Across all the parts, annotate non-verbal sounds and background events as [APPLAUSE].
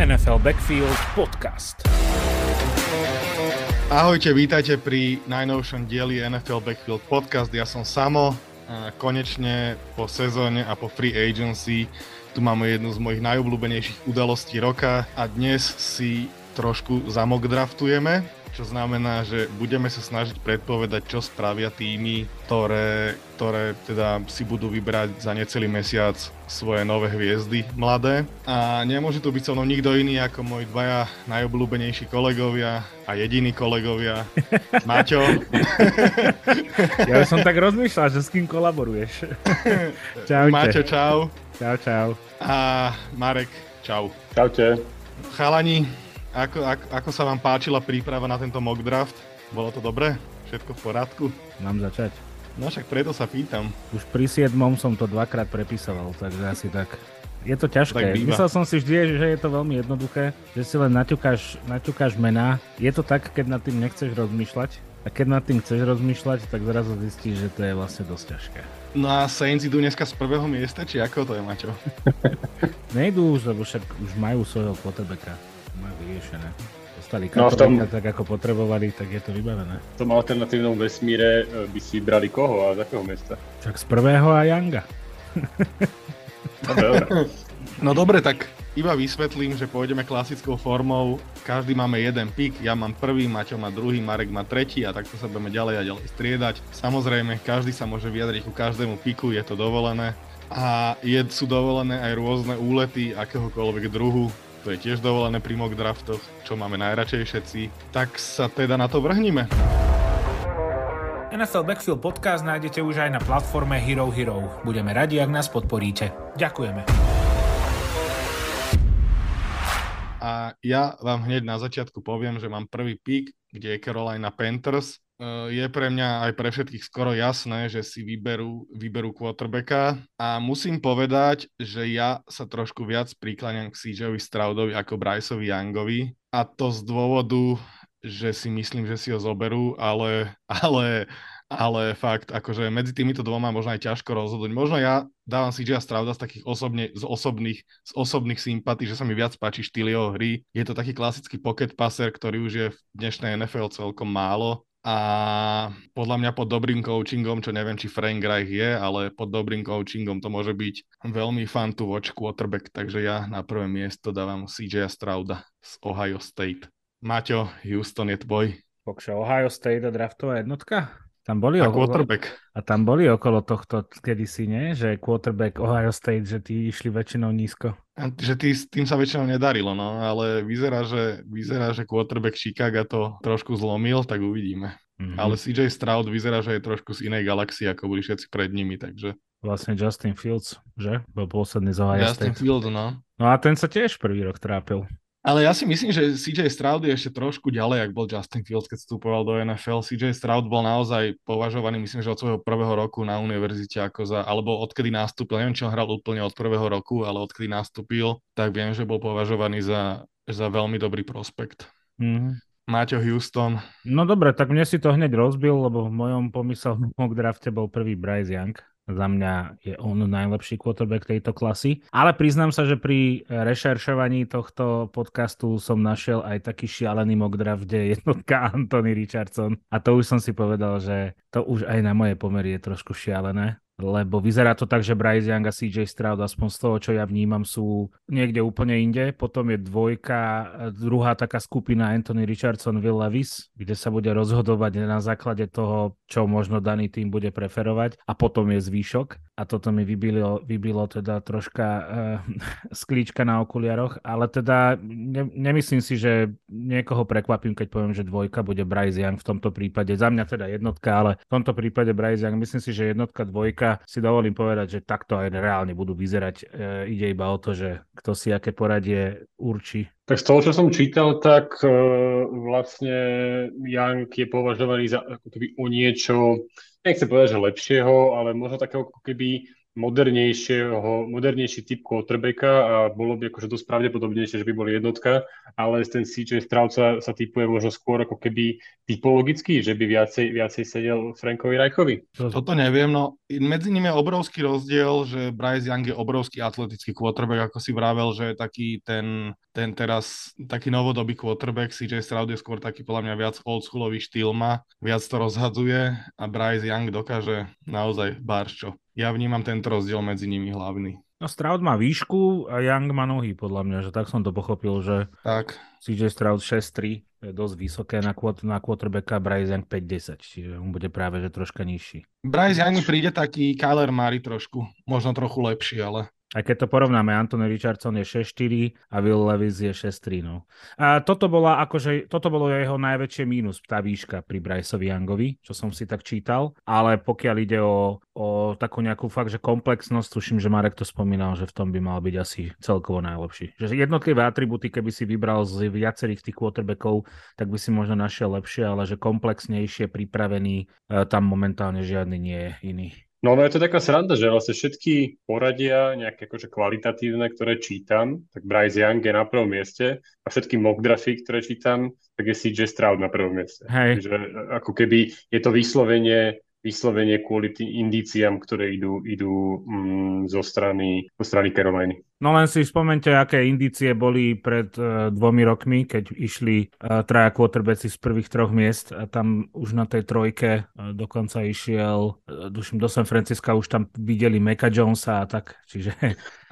NFL Backfield Podcast. Ahojte, vítajte pri najnovšom dieli NFL Backfield Podcast. Ja som Samo. Konečne po sezóne a po free agency tu máme jednu z mojich najobľúbenejších udalostí roka a dnes si trošku zamok draftujeme čo znamená, že budeme sa snažiť predpovedať, čo spravia týmy, ktoré, ktoré teda si budú vybrať za necelý mesiac svoje nové hviezdy mladé. A nemôže tu byť so mnou nikto iný ako môj dvaja najobľúbenejší kolegovia a jediní kolegovia. [LAUGHS] Maťo. [LAUGHS] Ja som tak rozmýšľal, že s kým kolaboruješ. [LAUGHS] Čaute. Maťo, čau. Čau, čau. A Marek, čau. Čaute. Chalani, ako, ako, ako sa vám páčila príprava na tento mock draft? Bolo to dobré? Všetko v poriadku? Mám začať. No však preto sa pýtam. Už pri 7 som to dvakrát prepisoval, takže asi tak. Je to ťažké. Myslel som si vždy, že je to veľmi jednoduché, že si len naťukáš, naťukáš mená. Je to tak, keď nad tým nechceš rozmýšľať. A keď nad tým chceš rozmýšľať, tak zrazu zistíš, že to je vlastne dosť ťažké. No a Saints idú dneska z prvého miesta, či ako to je, Maťo? [LAUGHS] Nejdú už, lebo však už majú svojho quarterbacka majú vyriešené. Dostali no, v tom, tak ako potrebovali, tak je to vybavené. V tom alternatívnom vesmíre e, by si brali koho a z akého mesta? Čak z prvého a Yanga. No, dobre. no dobre, tak iba vysvetlím, že pôjdeme klasickou formou. Každý máme jeden pik, ja mám prvý, Maťo má druhý, Marek má tretí a takto sa budeme ďalej a ďalej striedať. Samozrejme, každý sa môže vyjadriť ku každému piku, je to dovolené. A je, sú dovolené aj rôzne úlety akéhokoľvek druhu to je tiež dovolené pri mock draftoch, čo máme najradšej všetci, tak sa teda na to vrhnime. NFL Backfield podcast nájdete už aj na platforme Hero Hero. Budeme radi, ak nás podporíte. Ďakujeme. A ja vám hneď na začiatku poviem, že mám prvý pick, kde je Carolina Panthers je pre mňa aj pre všetkých skoro jasné, že si vyberú, vyberú quarterbacka a musím povedať, že ja sa trošku viac prikláňam k CJovi Stroudovi ako Bryceovi Youngovi a to z dôvodu, že si myslím, že si ho zoberú, ale, ale, ale fakt, akože medzi týmito dvoma možno aj ťažko rozhodnúť. Možno ja dávam CJ Strouda z takých osobne, z osobných, z osobných sympatí, že sa mi viac páči štýl jeho hry. Je to taký klasický pocket passer, ktorý už je v dnešnej NFL celkom málo a podľa mňa pod dobrým coachingom, čo neviem, či Frank Reich je, ale pod dobrým coachingom to môže byť veľmi fun to watch quarterback, takže ja na prvé miesto dávam CJ Strauda z Ohio State. Maťo, Houston je tvoj. Pokša, Ohio State a draftová jednotka? Tam boli a okolo, quarterback. A tam boli okolo tohto kedysi, nie? Že quarterback Ohio State, že tí išli väčšinou nízko. A, že tý, tým sa väčšinou nedarilo, no, ale vyzerá, že, vyzerá, že quarterback Chicago to trošku zlomil, tak uvidíme. Mm-hmm. Ale CJ Stroud vyzerá, že je trošku z inej galaxie, ako boli všetci pred nimi, takže... Vlastne Justin Fields, že? Bol posledný z Ohio Justin State. Fields, no. No a ten sa tiež prvý rok trápil. Ale ja si myslím, že CJ Stroud je ešte trošku ďalej, ak bol Justin Fields, keď vstupoval do NFL. CJ Stroud bol naozaj považovaný, myslím, že od svojho prvého roku na univerzite ako za, alebo odkedy nastúpil, neviem, či on hral úplne od prvého roku, ale odkedy nastúpil, tak viem, že bol považovaný za, za veľmi dobrý prospekt. Mm-hmm. Máťo Houston. No dobre, tak mne si to hneď rozbil, lebo v mojom pomyselnom mock drafte bol prvý Bryce Young. Za mňa je on najlepší quarterback tejto klasy. Ale priznám sa, že pri rešeršovaní tohto podcastu som našiel aj taký šialený mock draft, kde je jednotka [LAUGHS] Anthony Richardson. A to už som si povedal, že to už aj na moje pomery je trošku šialené lebo vyzerá to tak, že Bryce Young a CJ Stroud, aspoň z toho, čo ja vnímam, sú niekde úplne inde. Potom je dvojka, druhá taká skupina Anthony Richardson, Will Levis, kde sa bude rozhodovať na základe toho, čo možno daný tým bude preferovať a potom je zvýšok. A toto mi vybilo, vybilo teda troška uh, [LAUGHS] sklíčka na okuliaroch, ale teda ne, nemyslím si, že niekoho prekvapím, keď poviem, že dvojka bude Bryce Young v tomto prípade. Za mňa teda jednotka, ale v tomto prípade Bryce Young, myslím si, že jednotka, dvojka si dovolím povedať, že takto aj reálne budú vyzerať. E, ide iba o to, že kto si aké poradie určí. Tak z toho, čo som čítal, tak e, vlastne Young je považovaný za ako keby o niečo, nechcem povedať, že lepšieho, ale možno takého ako keby modernejšieho, modernejší typ quarterbacka a bolo by akože dosť pravdepodobnejšie, že by boli jednotka, ale ten CJ Stroud sa, typuje možno skôr ako keby typologicky, že by viacej, viacej sedel Frankovi Rajchovi. Toto neviem, no medzi nimi je obrovský rozdiel, že Bryce Young je obrovský atletický quarterback, ako si vravel, že je taký ten, ten teraz taký novodobý quarterback, CJ Stroud je skôr taký podľa mňa viac oldschoolový štýl má, viac to rozhadzuje a Bryce Young dokáže naozaj barščo ja vnímam tento rozdiel medzi nimi hlavný. No Stroud má výšku a Young má nohy, podľa mňa, že tak som to pochopil, že tak. CJ Stroud 6'3 je dosť vysoké na, quot, na quarterbacka, Bryce Young 5'10, čiže on bude práve že troška nižší. Bryce Young príde taký Kyler Murray trošku, možno trochu lepší, ale aj keď to porovnáme, Anthony Richardson je 6-4 a Will Levis je 6-3. No. A toto, bola akože, toto bolo jeho najväčšie mínus, tá výška pri Bryceovi Youngovi, čo som si tak čítal. Ale pokiaľ ide o, o takú nejakú fakt, že komplexnosť, tuším, že Marek to spomínal, že v tom by mal byť asi celkovo najlepší. Že jednotlivé atributy, keby si vybral z viacerých tých quarterbackov, tak by si možno našiel lepšie, ale že komplexnejšie pripravený, e, tam momentálne žiadny nie je iný. No, no je to taká sranda, že vlastne všetky poradia, nejaké akože kvalitatívne, ktoré čítam, tak Bryce Young je na prvom mieste a všetky mock drafty, ktoré čítam, tak je CJ Stroud na prvom mieste. Hej. Že ako keby je to vyslovenie vyslovene kvôli tým indíciám, ktoré idú, idú mm, zo strany, zo strany Caroliny. No len si spomente, aké indície boli pred uh, dvomi rokmi, keď išli uh, traja quarterbacki z prvých troch miest a tam už na tej trojke uh, dokonca išiel, uh, duším, do San Francisca už tam videli Meka Jonesa a tak, čiže...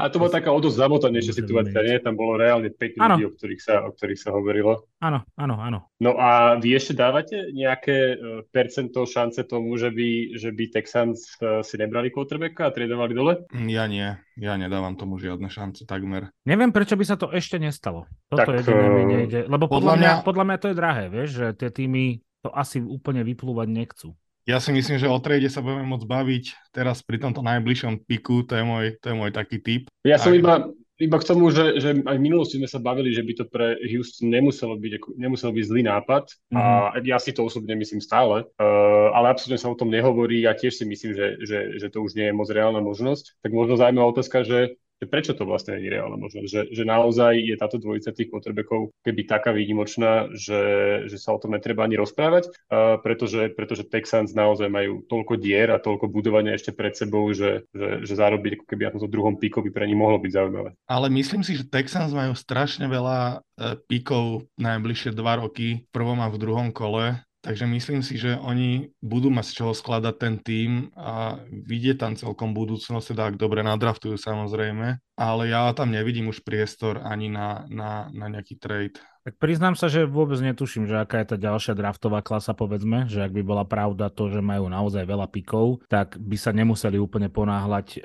A to bola taká o dosť zamotanejšia situácia, nie? Tam bolo reálne 5 ľudí, o ktorých, sa, o ktorých sa hovorilo. Áno, áno, áno. No a vy ešte dávate nejaké percento šance tomu, že by, že by Texans si nebrali quarterbacka a tradovali dole? Ja nie, ja nedávam tomu žiadne šance šance takmer. Neviem, prečo by sa to ešte nestalo. Toto tak, jediné mi eh, nejde. Lebo podľa, podľa, mňa, podľa mňa to je drahé, vieš, že tie týmy to asi úplne vyplúvať nechcú. Ja si myslím, že o trade sa budeme môcť baviť teraz pri tomto najbližšom piku, to je môj, to je môj taký typ. Ja som iba, iba k tomu, že, že aj v minulosti sme sa bavili, že by to pre Houston nemuselo byť, nemuselo byť zlý nápad mm. a mhm. ja si to osobne myslím stále, uh, ale absolútne sa o tom nehovorí a tiež si myslím, že, že, že to už nie je moc reálna možnosť. Tak možno zaujímavá otázka, že že prečo to vlastne nie je reálna možnosť, že, že naozaj je táto dvojica tých quarterbackov keby taká výnimočná, že, že sa o tom netreba ani rozprávať, uh, pretože, pretože Texans naozaj majú toľko dier a toľko budovania ešte pred sebou, že, že, že zarobiť ako keby na tomto druhom píku by pre nich mohlo byť zaujímavé. Ale myslím si, že Texans majú strašne veľa uh, píkov najbližšie dva roky v prvom a v druhom kole Takže myslím si, že oni budú mať z čoho skladať ten tým a vidieť tam celkom budúcnosť, teda ak dobre nadraftujú samozrejme, ale ja tam nevidím už priestor ani na, na, na nejaký trade. Tak priznám sa, že vôbec netuším, že aká je tá ďalšia draftová klasa, povedzme, že ak by bola pravda to, že majú naozaj veľa pikov, tak by sa nemuseli úplne ponáhľať e,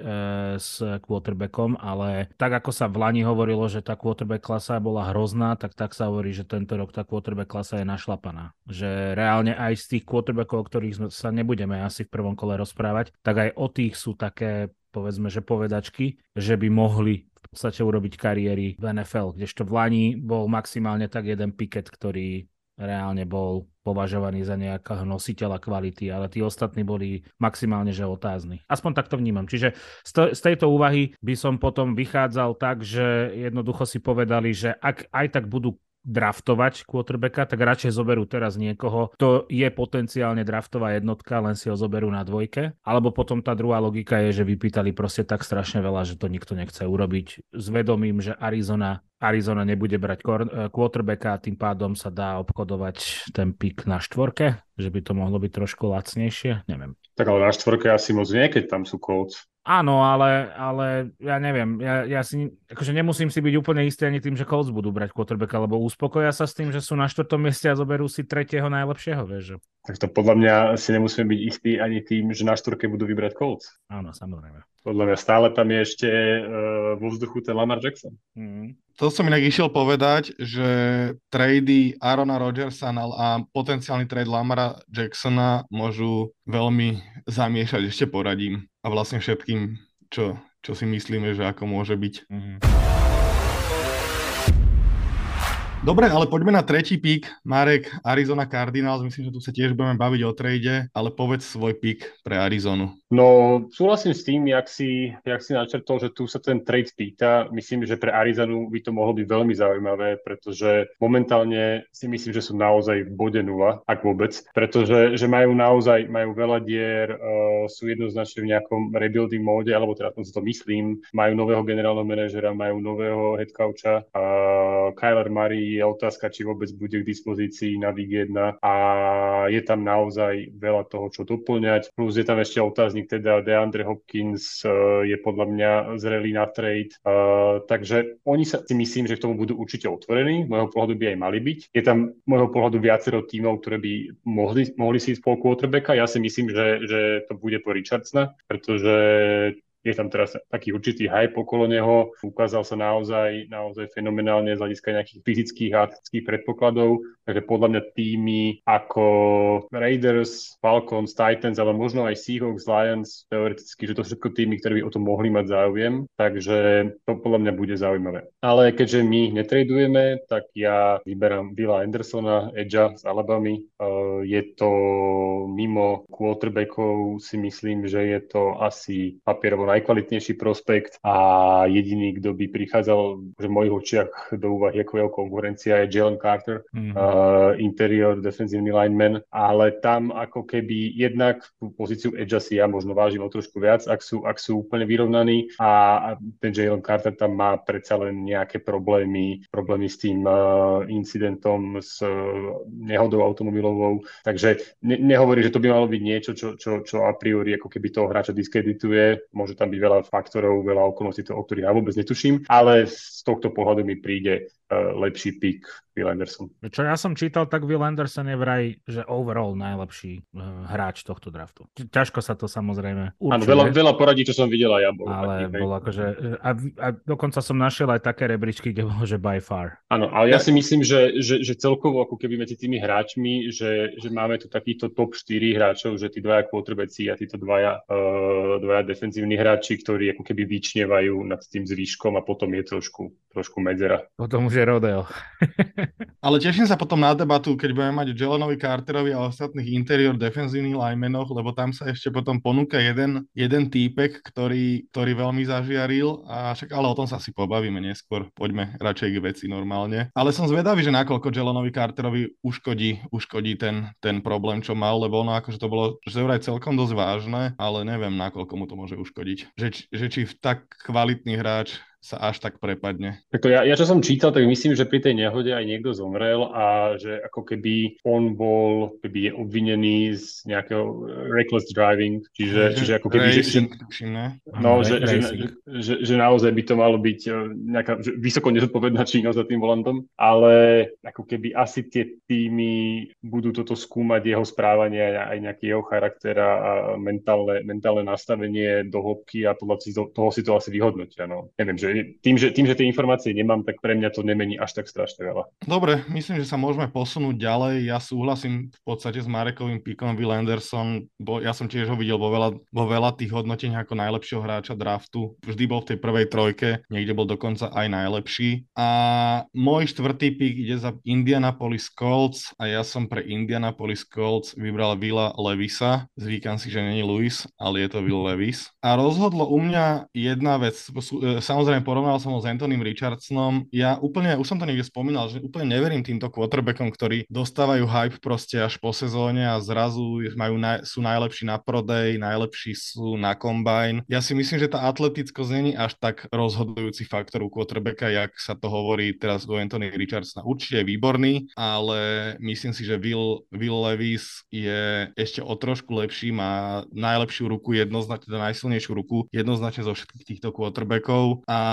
s quarterbackom, ale tak ako sa v Lani hovorilo, že tá quarterback klasa bola hrozná, tak tak sa hovorí, že tento rok tá quarterback klasa je našlapaná. Že reálne aj z tých quarterbackov, o ktorých sa nebudeme asi v prvom kole rozprávať, tak aj o tých sú také povedzme, že povedačky, že by mohli podstate urobiť kariéry v NFL, kdežto v Lani bol maximálne tak jeden piket, ktorý reálne bol považovaný za nejakého nositeľa kvality, ale tí ostatní boli maximálne že otázni. Aspoň tak to vnímam. Čiže z tejto úvahy by som potom vychádzal tak, že jednoducho si povedali, že ak aj tak budú draftovať quarterbacka, tak radšej zoberú teraz niekoho, kto je potenciálne draftová jednotka, len si ho zoberú na dvojke. Alebo potom tá druhá logika je, že vypýtali proste tak strašne veľa, že to nikto nechce urobiť s vedomím, že Arizona Arizona nebude brať eh, quarterbacka a tým pádom sa dá obchodovať ten pik na štvorke, že by to mohlo byť trošku lacnejšie, neviem. Tak ale na štvorke asi moc nie, keď tam sú Colts. Áno, ale, ale ja neviem, ja, ja si, akože nemusím si byť úplne istý ani tým, že Colts budú brať quarterbacka, lebo uspokoja sa s tým, že sú na štvrtom mieste a zoberú si tretieho najlepšieho, vieš. Tak to podľa mňa si nemusíme byť istí ani tým, že na štvorke budú vybrať Colts. Áno, samozrejme. Podľa mňa stále tam je ešte uh, vo vzduchu ten Lamar Jackson. Mm. To som inak išiel povedať, že trady Arona Rodgersa a potenciálny trade Lamara Jacksona môžu veľmi zamiešať ešte poradím a vlastne všetkým, čo, čo si myslíme, že ako môže byť. Mm-hmm. Dobre, ale poďme na tretí pík. Marek, Arizona Cardinals, myslím, že tu sa tiež budeme baviť o trade, ale povedz svoj pík pre Arizonu. No, súhlasím s tým, jak si, jak si načrtol, že tu sa ten trade pýta. Myslím, že pre Arizonu by to mohlo byť veľmi zaujímavé, pretože momentálne si myslím, že sú naozaj v bode nula, ak vôbec, pretože že majú naozaj majú veľa dier, uh, sú jednoznačne v nejakom rebuilding móde, alebo teda si to myslím, majú nového generálneho manažera, majú nového head coacha, uh, Kyler Murray je otázka, či vôbec bude k dispozícii na Dig 1 a je tam naozaj veľa toho, čo doplňať. Plus je tam ešte otáznik, teda DeAndre Hopkins uh, je podľa mňa zrelý na trade. Uh, takže oni sa si myslím, že k tomu budú určite otvorení. Môjho pohľadu by aj mali byť. Je tam môjho pohľadu viacero tímov, ktoré by mohli, mohli si ísť po. Ja si myslím, že, že to bude po Richardsona, pretože je tam teraz taký určitý hype okolo neho, ukázal sa naozaj, naozaj fenomenálne z hľadiska nejakých fyzických a atletických predpokladov, takže podľa mňa týmy ako Raiders, Falcons, Titans, ale možno aj Seahawks, Lions, teoreticky, že to všetko týmy, ktoré by o to mohli mať záujem, takže to podľa mňa bude zaujímavé. Ale keďže my netradujeme, tak ja vyberám Billa Andersona, Edgea z Alabamy. Uh, je to mimo quarterbackov, si myslím, že je to asi papierovo najkvalitnejší prospekt a jediný, kto by prichádzal v mojich očiach do úvahy ako jeho konkurencia je Jalen Carter, mm-hmm. uh, interior defensívny lineman, ale tam ako keby jednak tú pozíciu edge si ja možno vážim o trošku viac, ak sú, ak sú úplne vyrovnaní a, ten Jalen Carter tam má predsa len nejaké problémy, problémy s tým uh, incidentom, s uh, nehodou automobilovou, takže ne, nehovorí, že to by malo byť niečo, čo, čo, čo a priori ako keby toho hráča diskredituje, môže tam tam byť veľa faktorov, veľa okolností, o ktorých ja vôbec netuším, ale z tohto pohľadu mi príde lepší pik Will Anderson. Čo ja som čítal, tak Will Anderson je vraj, že overall najlepší uh, hráč tohto draftu. Ťažko sa to samozrejme určuje. Áno, veľa, veľa poradí, čo som videl aj ja bol. Ale taký, bol akože, a, a dokonca som našiel aj také rebríčky, kde bolo, že by far. Áno, ale ja si myslím, že, že, že celkovo ako keby medzi tými hráčmi, že, že máme tu takýchto top 4 hráčov, že tí dvaja quarterbacki a títo dvaja, uh, dvaja defenzívni hráči, ktorí ako keby vyčnevajú nad tým zvýškom a potom je trošku, trošku medzera. Potom už je rodeo. [LAUGHS] Ale teším sa potom na debatu, keď budeme mať Jelenovi Carterovi a ostatných interior defenzívnych linemenoch, lebo tam sa ešte potom ponúka jeden, jeden týpek, ktorý, ktorý veľmi zažiaril a však ale o tom sa si pobavíme neskôr. Poďme radšej k veci normálne. Ale som zvedavý, že nakoľko Jelenovi Carterovi uškodí, uškodí ten, ten problém, čo mal, lebo ono akože to bolo že vraj celkom dosť vážne, ale neviem, nakoľko mu to môže uškodiť. Že, že či tak kvalitný hráč sa až tak prepadne. Tak ja, ja čo som čítal, tak myslím, že pri tej nehode aj niekto zomrel a že ako keby on bol, keby je obvinený z nejakého reckless driving, čiže, čiže ako keby... Racing, že, že, no, že, že, že, že, naozaj by to malo byť e, nejaká vysoko nezodpovedná činnosť za tým volantom, ale ako keby asi tie týmy budú toto skúmať jeho správanie aj nejaký jeho charakter a mentálne, mentálne nastavenie do hĺbky a podľa toho si to asi vyhodnotia. No. Neviem, že tým, že, tým, že tie informácie nemám, tak pre mňa to nemení až tak strašne veľa. Dobre, myslím, že sa môžeme posunúť ďalej. Ja súhlasím v podstate s Marekovým píkom Will Anderson, bo ja som tiež ho videl vo veľa, vo veľa tých hodnoteniach ako najlepšieho hráča draftu. Vždy bol v tej prvej trojke, niekde bol dokonca aj najlepší. A môj štvrtý pík ide za Indianapolis Colts a ja som pre Indianapolis Colts vybral Villa Levisa. Zvykam si, že není Lewis, ale je to Will Levis. A rozhodlo u mňa jedna vec. E, samozrejme porovnal som ho s Antonym Richardsonom. Ja úplne, už som to niekde spomínal, že úplne neverím týmto quarterbackom, ktorí dostávajú hype proste až po sezóne a zrazu majú naj, sú najlepší na prodej, najlepší sú na kombajn. Ja si myslím, že tá atletickosť není až tak rozhodujúci faktor u quarterbacka, jak sa to hovorí teraz o Anthony Richardsona. Určite je výborný, ale myslím si, že Will, Will Levis je ešte o trošku lepší, má najlepšiu ruku, jednoznačne, teda najsilnejšiu ruku jednoznačne zo všetkých týchto quarterbackov a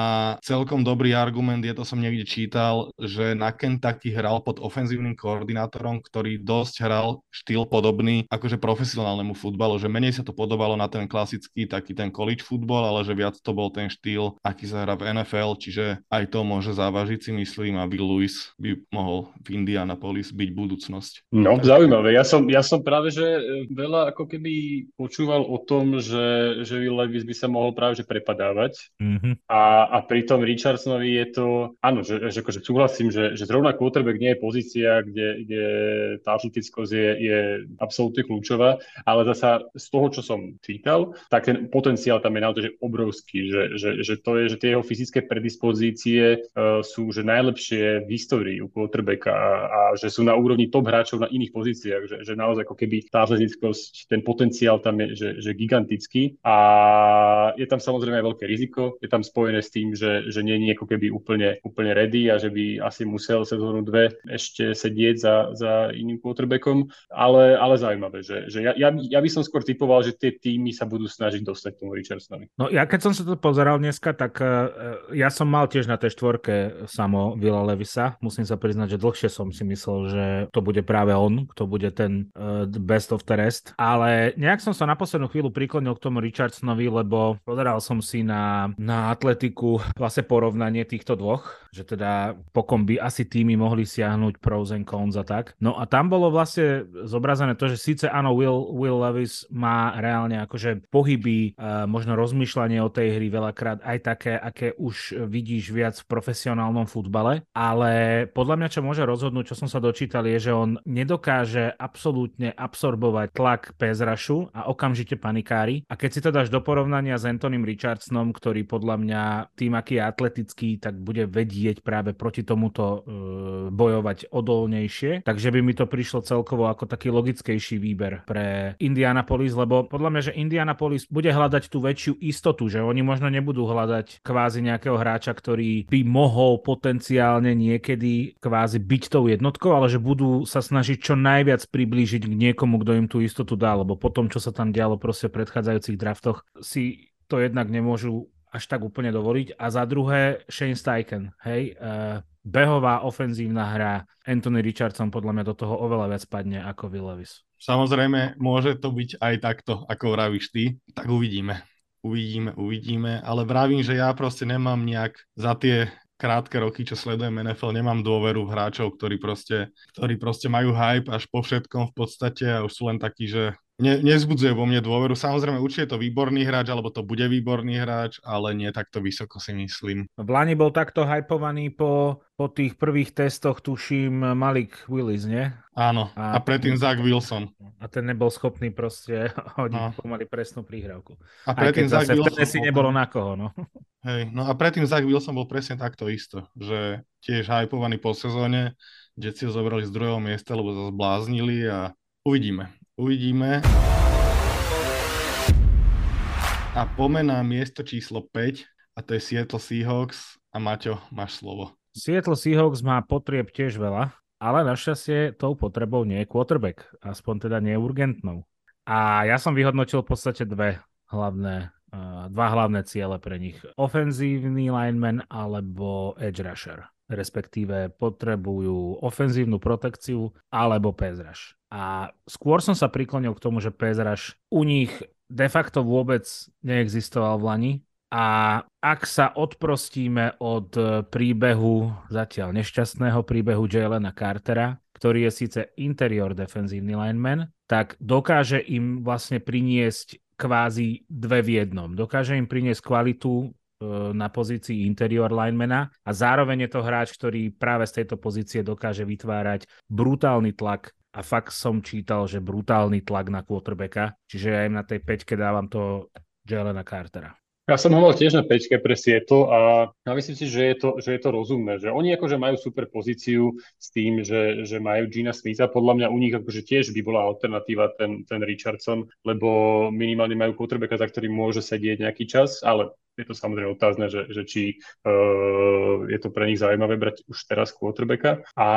celkom dobrý argument je, to som niekde čítal, že na Kentucky hral pod ofenzívnym koordinátorom, ktorý dosť hral štýl podobný akože profesionálnemu futbalu, že menej sa to podobalo na ten klasický taký ten college futbol, ale že viac to bol ten štýl, aký sa hrá v NFL, čiže aj to môže závažiť si myslím a Bill Lewis by mohol v Indianapolis byť budúcnosť. No, zaujímavé. Ja som, ja som práve, že e, veľa ako keby počúval o tom, že, že Will Levis by sa mohol práve že prepadávať mm-hmm. a a pri tom Richardsonovi je to, áno, že, že akože súhlasím, že, že zrovna quarterback nie je pozícia, kde, kde tá atletickosť je, je absolútne kľúčová, ale zasa z toho, čo som čítal, tak ten potenciál tam je naozaj obrovský, že, že, že to je, že tie jeho fyzické predispozície uh, sú že najlepšie v histórii u quarterbacka a, a že sú na úrovni top hráčov na iných pozíciách, že, že naozaj ako keby tá atletickosť, ten potenciál tam je že, že gigantický. A je tam samozrejme aj veľké riziko, je tam spojené s tým, že, že nie je ako keby úplne, úplne ready a že by asi musel sezónu dve ešte sedieť za, za iným quarterbackom, ale, ale zaujímavé, že, že ja, ja, ja by som skôr typoval, že tie týmy sa budú snažiť dostať tomu Richardsonovi. No ja keď som sa to pozeral dneska, tak uh, ja som mal tiež na tej štvorke samo Vila Levisa. Musím sa priznať, že dlhšie som si myslel, že to bude práve on, kto bude ten uh, best of the rest. Ale nejak som sa na poslednú chvíľu priklonil k tomu Richardsonovi, lebo pozeral som si na, na atletiku vlastne porovnanie týchto dvoch, že teda pokom by asi týmy mohli siahnuť pros and cons a tak. No a tam bolo vlastne zobrazené to, že síce áno, Will, Will Levis má reálne akože pohyby, uh, možno rozmýšľanie o tej hry veľakrát aj také, aké už vidíš viac v profesionálnom futbale, ale podľa mňa, čo môže rozhodnúť, čo som sa dočítal, je, že on nedokáže absolútne absorbovať tlak Pezrašu a okamžite panikári. A keď si to dáš do porovnania s Antonym Richardsonom, ktorý podľa mňa tým, aký je atletický, tak bude vedieť práve proti tomuto uh, bojovať odolnejšie. Takže by mi to prišlo celkovo ako taký logickejší výber pre Indianapolis, lebo podľa mňa, že Indianapolis bude hľadať tú väčšiu istotu, že oni možno nebudú hľadať kvázi nejakého hráča, ktorý by mohol potenciálne niekedy kvázi byť tou jednotkou, ale že budú sa snažiť čo najviac priblížiť k niekomu, kto im tú istotu dá, lebo po tom, čo sa tam dialo proste v predchádzajúcich draftoch, si to jednak nemôžu až tak úplne dovoliť. A za druhé Shane Steichen, hej, uh, behová ofenzívna hra, Anthony Richardson podľa mňa do toho oveľa viac padne ako Will Levis. Samozrejme, môže to byť aj takto, ako vravíš ty, tak uvidíme. Uvidíme, uvidíme, ale vravím, že ja proste nemám nejak za tie krátke roky, čo sledujem NFL, nemám dôveru v hráčov, ktorí proste, ktorí proste majú hype až po všetkom v podstate a už sú len takí, že ne, nezbudzuje vo mne dôveru. Samozrejme, určite je to výborný hráč, alebo to bude výborný hráč, ale nie takto vysoko si myslím. V Lani bol takto hypovaný po, po tých prvých testoch, tuším, Malik Willis, nie? Áno, a, a predtým Zach Wilson. A ten nebol schopný proste [LAUGHS] hodiť no. pomaly presnú príhrávku. A predtým Zach Wilson... si nebolo na koho, no. Hej, no a predtým Zach Wilson bol presne takto isto, že tiež hypovaný po sezóne, Jetsi ho zobrali z druhého miesta, lebo sa zbláznili a uvidíme. Uvidíme. A pomená miesto číslo 5 a to je Seattle Seahawks a Maťo, máš slovo. Seattle Seahawks má potrieb tiež veľa, ale našťastie tou potrebou nie je quarterback, aspoň teda nie je urgentnou. A ja som vyhodnotil v podstate dve hlavné, dva hlavné ciele pre nich. Ofenzívny lineman alebo edge rusher respektíve potrebujú ofenzívnu protekciu alebo pezraž. A skôr som sa priklonil k tomu, že pezraž u nich de facto vôbec neexistoval v Lani, a ak sa odprostíme od príbehu, zatiaľ nešťastného príbehu Jalena Cartera, ktorý je síce interior defenzívny lineman, tak dokáže im vlastne priniesť kvázi dve v jednom. Dokáže im priniesť kvalitu E, na pozícii interior linemana a zároveň je to hráč, ktorý práve z tejto pozície dokáže vytvárať brutálny tlak a fakt som čítal, že brutálny tlak na quarterbacka, čiže ja im na tej peťke dávam to Jelena Cartera. Ja som ho mal tiež na pečke pre Seattle a ja myslím si, že je to, že je to rozumné, že oni akože majú super pozíciu s tým, že, že majú Gina Smitha, podľa mňa u nich akože tiež by bola alternatíva ten, ten Richardson, lebo minimálne majú quarterbacka, za ktorým môže sedieť nejaký čas, ale je to samozrejme otázne, že, že či uh, je to pre nich zaujímavé brať už teraz quarterbacka. A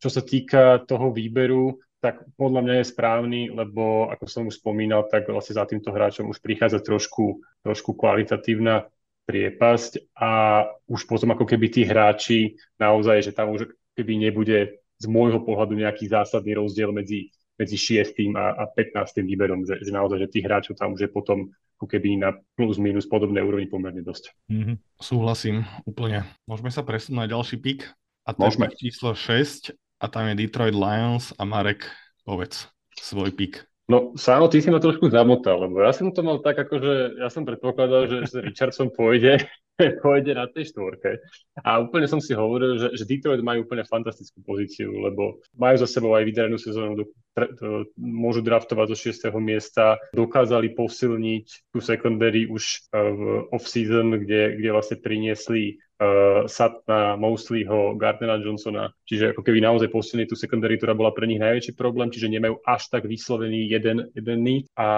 čo sa týka toho výberu, tak podľa mňa je správny, lebo ako som už spomínal, tak vlastne za týmto hráčom už prichádza trošku, trošku kvalitatívna priepasť a už potom ako keby tí hráči naozaj, že tam už keby nebude z môjho pohľadu nejaký zásadný rozdiel medzi, medzi 6. a, a 15. výberom, že, že naozaj, že tých hráčov tam už je potom ako keby na plus minus podobnej úrovni pomerne dosť. Mm-hmm. Súhlasím úplne. Môžeme sa presunúť na ďalší pik a to Môžeme. je číslo 6 a tam je Detroit Lions a Marek, povedz svoj pik. No, Sáno, ty si ma trošku zamotal, lebo ja som to mal tak, ako že ja som predpokladal, že, že Richardson pôjde [LAUGHS] pôjde na tej štvorke. A úplne som si hovoril, že, že Detroit majú úplne fantastickú pozíciu, lebo majú za sebou aj vydarenú sezónu, do, môžu draftovať zo 6. miesta, dokázali posilniť tú secondary už v off-season, kde, kde vlastne priniesli uh, Satna, Mosleyho, Gardnera Johnsona, čiže ako keby naozaj posilnili tú secondary, ktorá bola pre nich najväčší problém, čiže nemajú až tak vyslovený jeden, jeden a,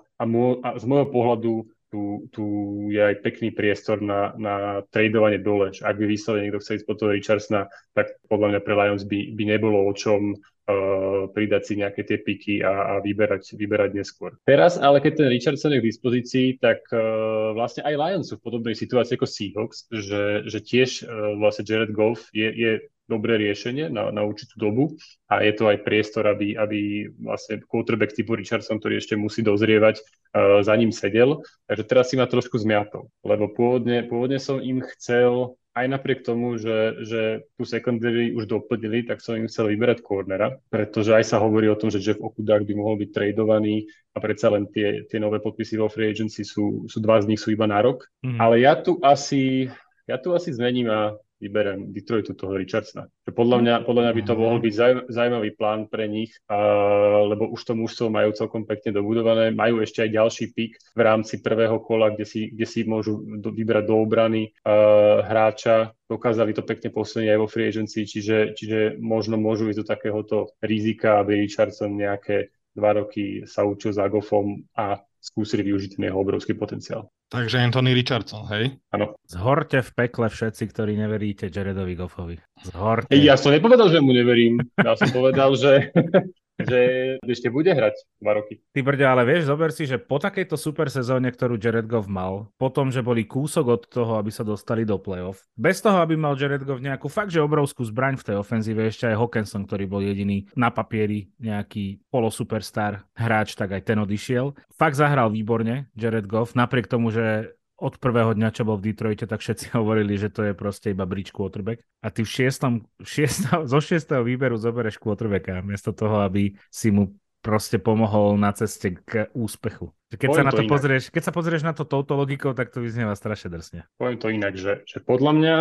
a, môj, a z môjho pohľadu tu, tu je aj pekný priestor na, na tradovanie dole. Ak by vyslovene niekto chcel ísť po toho Richardsona, tak podľa mňa pre Lions by, by nebolo o čom uh, pridať si nejaké tie piky a, a vyberať, vyberať neskôr. Teraz ale keď ten Richardson je k dispozícii, tak uh, vlastne aj Lions sú v podobnej situácii ako Seahawks, že, že tiež uh, vlastne Jared Goff je, je dobré riešenie na, na určitú dobu a je to aj priestor, aby, aby vlastne quarterback typu Richardson, ktorý ešte musí dozrievať, uh, za ním sedel. Takže teraz si ma trošku zmiatol, lebo pôvodne, pôvodne som im chcel aj napriek tomu, že, že tú secondary už doplnili, tak som im chcel vyberať cornera, pretože aj sa hovorí o tom, že Jeff Okudák by mohol byť tradovaný a predsa len tie, tie nové podpisy vo free agency sú, sú dva z nich sú iba na rok. Mm. Ale ja tu asi ja tu asi zmením a vyberem Detroitu toho Richardsona. Podľa mňa, podľa mňa by to mohol byť zaujímavý plán pre nich, uh, lebo už to mužstvo majú celkom pekne dobudované. Majú ešte aj ďalší pik v rámci prvého kola, kde si, kde si môžu do, vybrať do obrany uh, hráča. Dokázali to pekne posilniť aj vo free agency, čiže, čiže možno môžu ísť do takéhoto rizika, aby Richardson nejaké dva roky sa učil za Goffom a skúsili využiť ten jeho obrovský potenciál. Takže Anthony Richardson, hej? Áno. Zhorte v pekle všetci, ktorí neveríte Jaredovi Goffovi. Zhorte. Ja som nepovedal, že mu neverím. Ja som povedal, že [LAUGHS] že ešte bude hrať dva roky. Ty brďa, ale vieš, zober si, že po takejto super sezóne, ktorú Jared Goff mal, po tom, že boli kúsok od toho, aby sa dostali do playoff, bez toho, aby mal Jared Goff nejakú fakt, že obrovskú zbraň v tej ofenzíve, ešte aj Hawkinson, ktorý bol jediný na papieri nejaký polosuperstar hráč, tak aj ten odišiel. Fakt zahral výborne Jared Goff, napriek tomu, že od prvého dňa, čo bol v Detroite, tak všetci [LAUGHS] hovorili, že to je proste iba bridge quarterback. A ty v šiestom, šiestom, zo šiestého výberu zoberieš quarterbacka, miesto toho, aby si mu proste pomohol na ceste k úspechu. Keď sa, na to, to pozrieš, keď sa pozrieš na to touto logikou, tak to vyznieva strašne drsne. Poviem to inak, že, že podľa mňa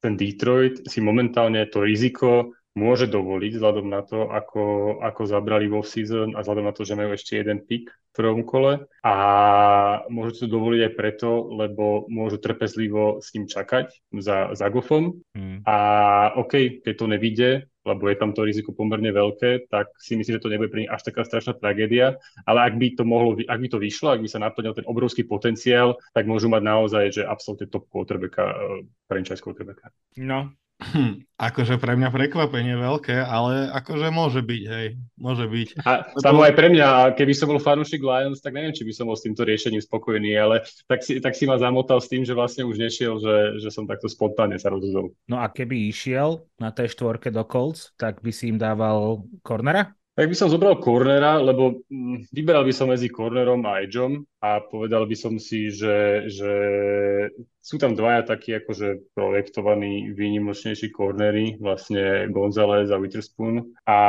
ten Detroit si momentálne to riziko môže dovoliť vzhľadom na to, ako, ako zabrali vo season a vzhľadom na to, že majú ešte jeden pick prvom kole a môžu to dovoliť aj preto, lebo môžu trpezlivo s ním čakať za, za Goffom hmm. a OK, keď to nevíde, lebo je tam to riziko pomerne veľké, tak si myslím, že to nebude pre nich až taká strašná tragédia. Ale ak by to mohlo, ak by to vyšlo, ak by sa naplnil ten obrovský potenciál, tak môžu mať naozaj, že absolútne top quarterbacka, uh, franchise quarterbacka. No, Hm, akože pre mňa prekvapenie veľké, ale akože môže byť, hej, môže byť. A samo aj pre mňa, keby som bol fanúšik Lions, tak neviem, či by som bol s týmto riešením spokojný, ale tak si, tak si ma zamotal s tým, že vlastne už nešiel, že, že som takto spontánne sa rozhodol. No a keby išiel na tej štvorke do Colts, tak by si im dával cornera? Tak by som zobral cornera, lebo mm, vyberal by som medzi cornerom a edgeom a povedal by som si, že, že sú tam dvaja takí akože projektovaní výnimočnejší cornery, vlastne González a Witherspoon a,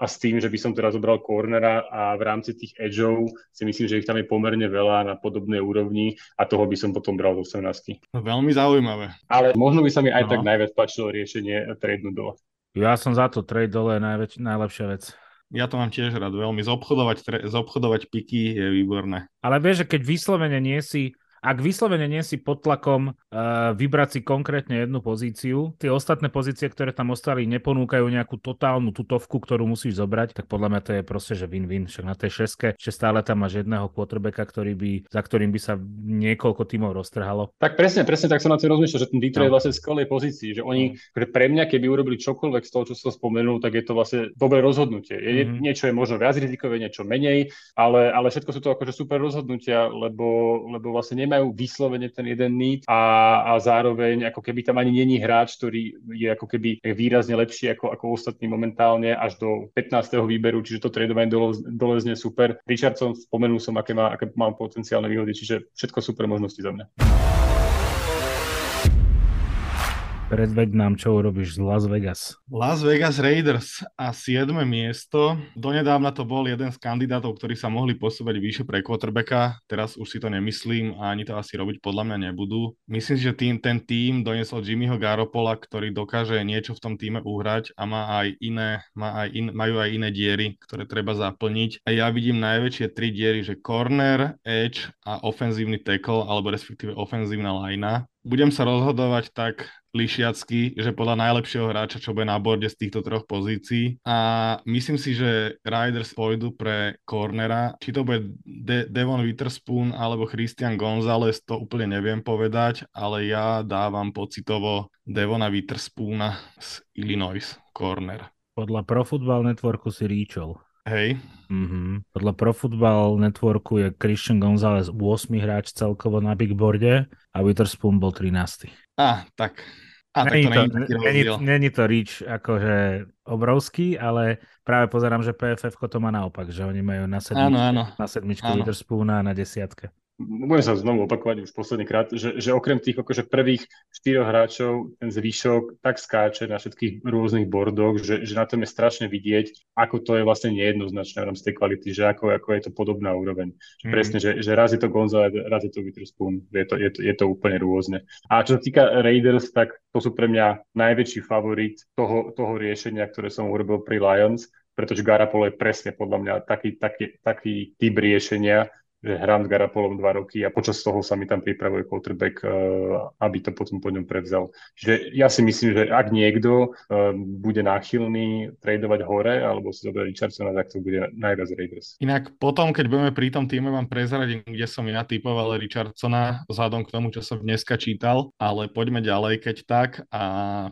a s tým, že by som teraz zobral cornera a v rámci tých edgeov si myslím, že ich tam je pomerne veľa na podobnej úrovni a toho by som potom bral do 18. Veľmi zaujímavé. Ale možno by sa mi aj Aha. tak najviac páčilo riešenie trade dole. Ja som za to, trade dole je najväč- najlepšia vec. Ja to mám tiež rád veľmi. Zobchodovať, zobchodovať piky je výborné. Ale vieš, že keď vyslovene nie si ak vyslovene nie si pod tlakom uh, vybrať si konkrétne jednu pozíciu, tie ostatné pozície, ktoré tam ostali, neponúkajú nejakú totálnu tutovku, ktorú musíš zobrať, tak podľa mňa to je proste, že win-win. Však na tej šeske, že stále tam máš jedného quarterbacka, ktorý by, za ktorým by sa niekoľko tímov roztrhalo. Tak presne, presne tak som na to rozmýšľal, že ten Detroit no. je vlastne v skvelej pozícii, že oni, no. pre mňa, keby urobili čokoľvek z toho, čo som spomenul, tak je to vlastne dobré rozhodnutie. Je, mm-hmm. Niečo je možno viac rizikové, niečo menej, ale, ale všetko sú to akože super rozhodnutia, lebo, lebo vlastne nemajú vyslovene ten jeden need a, a zároveň ako keby tam ani není hráč, ktorý je ako keby výrazne lepší ako, ako ostatní momentálne až do 15. výberu, čiže to tradovanie dole, dolezne super. Richardson spomenul som, aké, má, aké mám potenciálne výhody, čiže všetko super možnosti za mňa. Predveď nám, čo urobíš z Las Vegas. Las Vegas Raiders a 7. miesto. Donedávna to bol jeden z kandidátov, ktorí sa mohli posúvať vyššie pre quarterbacka. Teraz už si to nemyslím a ani to asi robiť podľa mňa nebudú. Myslím si, že tým, ten tým doniesol Jimmyho Garopola, ktorý dokáže niečo v tom týme uhrať a má aj iné, má aj in, majú aj iné diery, ktoré treba zaplniť. A ja vidím najväčšie tri diery, že corner, edge a ofenzívny tackle, alebo respektíve ofenzívna lajna budem sa rozhodovať tak lišiacky, že podľa najlepšieho hráča, čo bude na borde z týchto troch pozícií. A myslím si, že Riders pôjdu pre cornera. Či to bude De- Devon Witherspoon alebo Christian Gonzalez, to úplne neviem povedať, ale ja dávam pocitovo Devona Witherspoona z Illinois corner. Podľa Pro Football Networku si ríčol. Hej. Mm-hmm. Podľa Pro Football Networku je Christian Gonzalez 8 hráč celkovo na big boarde a Witherspoon bol 13. A, tak. A, není, to, to není, není to reach akože obrovský, ale práve pozerám, že PFF to má naopak, že oni majú na sedmičke, áno, áno. Na sedmičke Witherspoona a na desiatke budem sa znovu opakovať už posledný krát, že, že okrem tých akože prvých štyroch hráčov ten zvyšok tak skáče na všetkých rôznych bordoch, že, že na tom je strašne vidieť, ako to je vlastne nejednoznačné v rámci tej kvality, že ako, ako je to podobná úroveň. Mm. Presne, že, že raz je to González, raz je to Witherspoon, je to, je, to, je to úplne rôzne. A čo sa týka Raiders, tak to sú pre mňa najväčší favorit toho, toho riešenia, ktoré som urobil pri Lions, pretože Garapolo je presne podľa mňa taký, taký, taký typ riešenia, že hrám s Garapolom dva roky a počas toho sa mi tam pripravuje quarterback, eh, aby to potom po ňom prevzal. Čiže ja si myslím, že ak niekto eh, bude náchylný tradovať hore alebo si zobrať Richardsona, tak to bude najviac Raiders. Inak potom, keď budeme pri tom týme, vám prezradím, kde som ja typoval Richardsona vzhľadom k tomu, čo som dneska čítal, ale poďme ďalej, keď tak a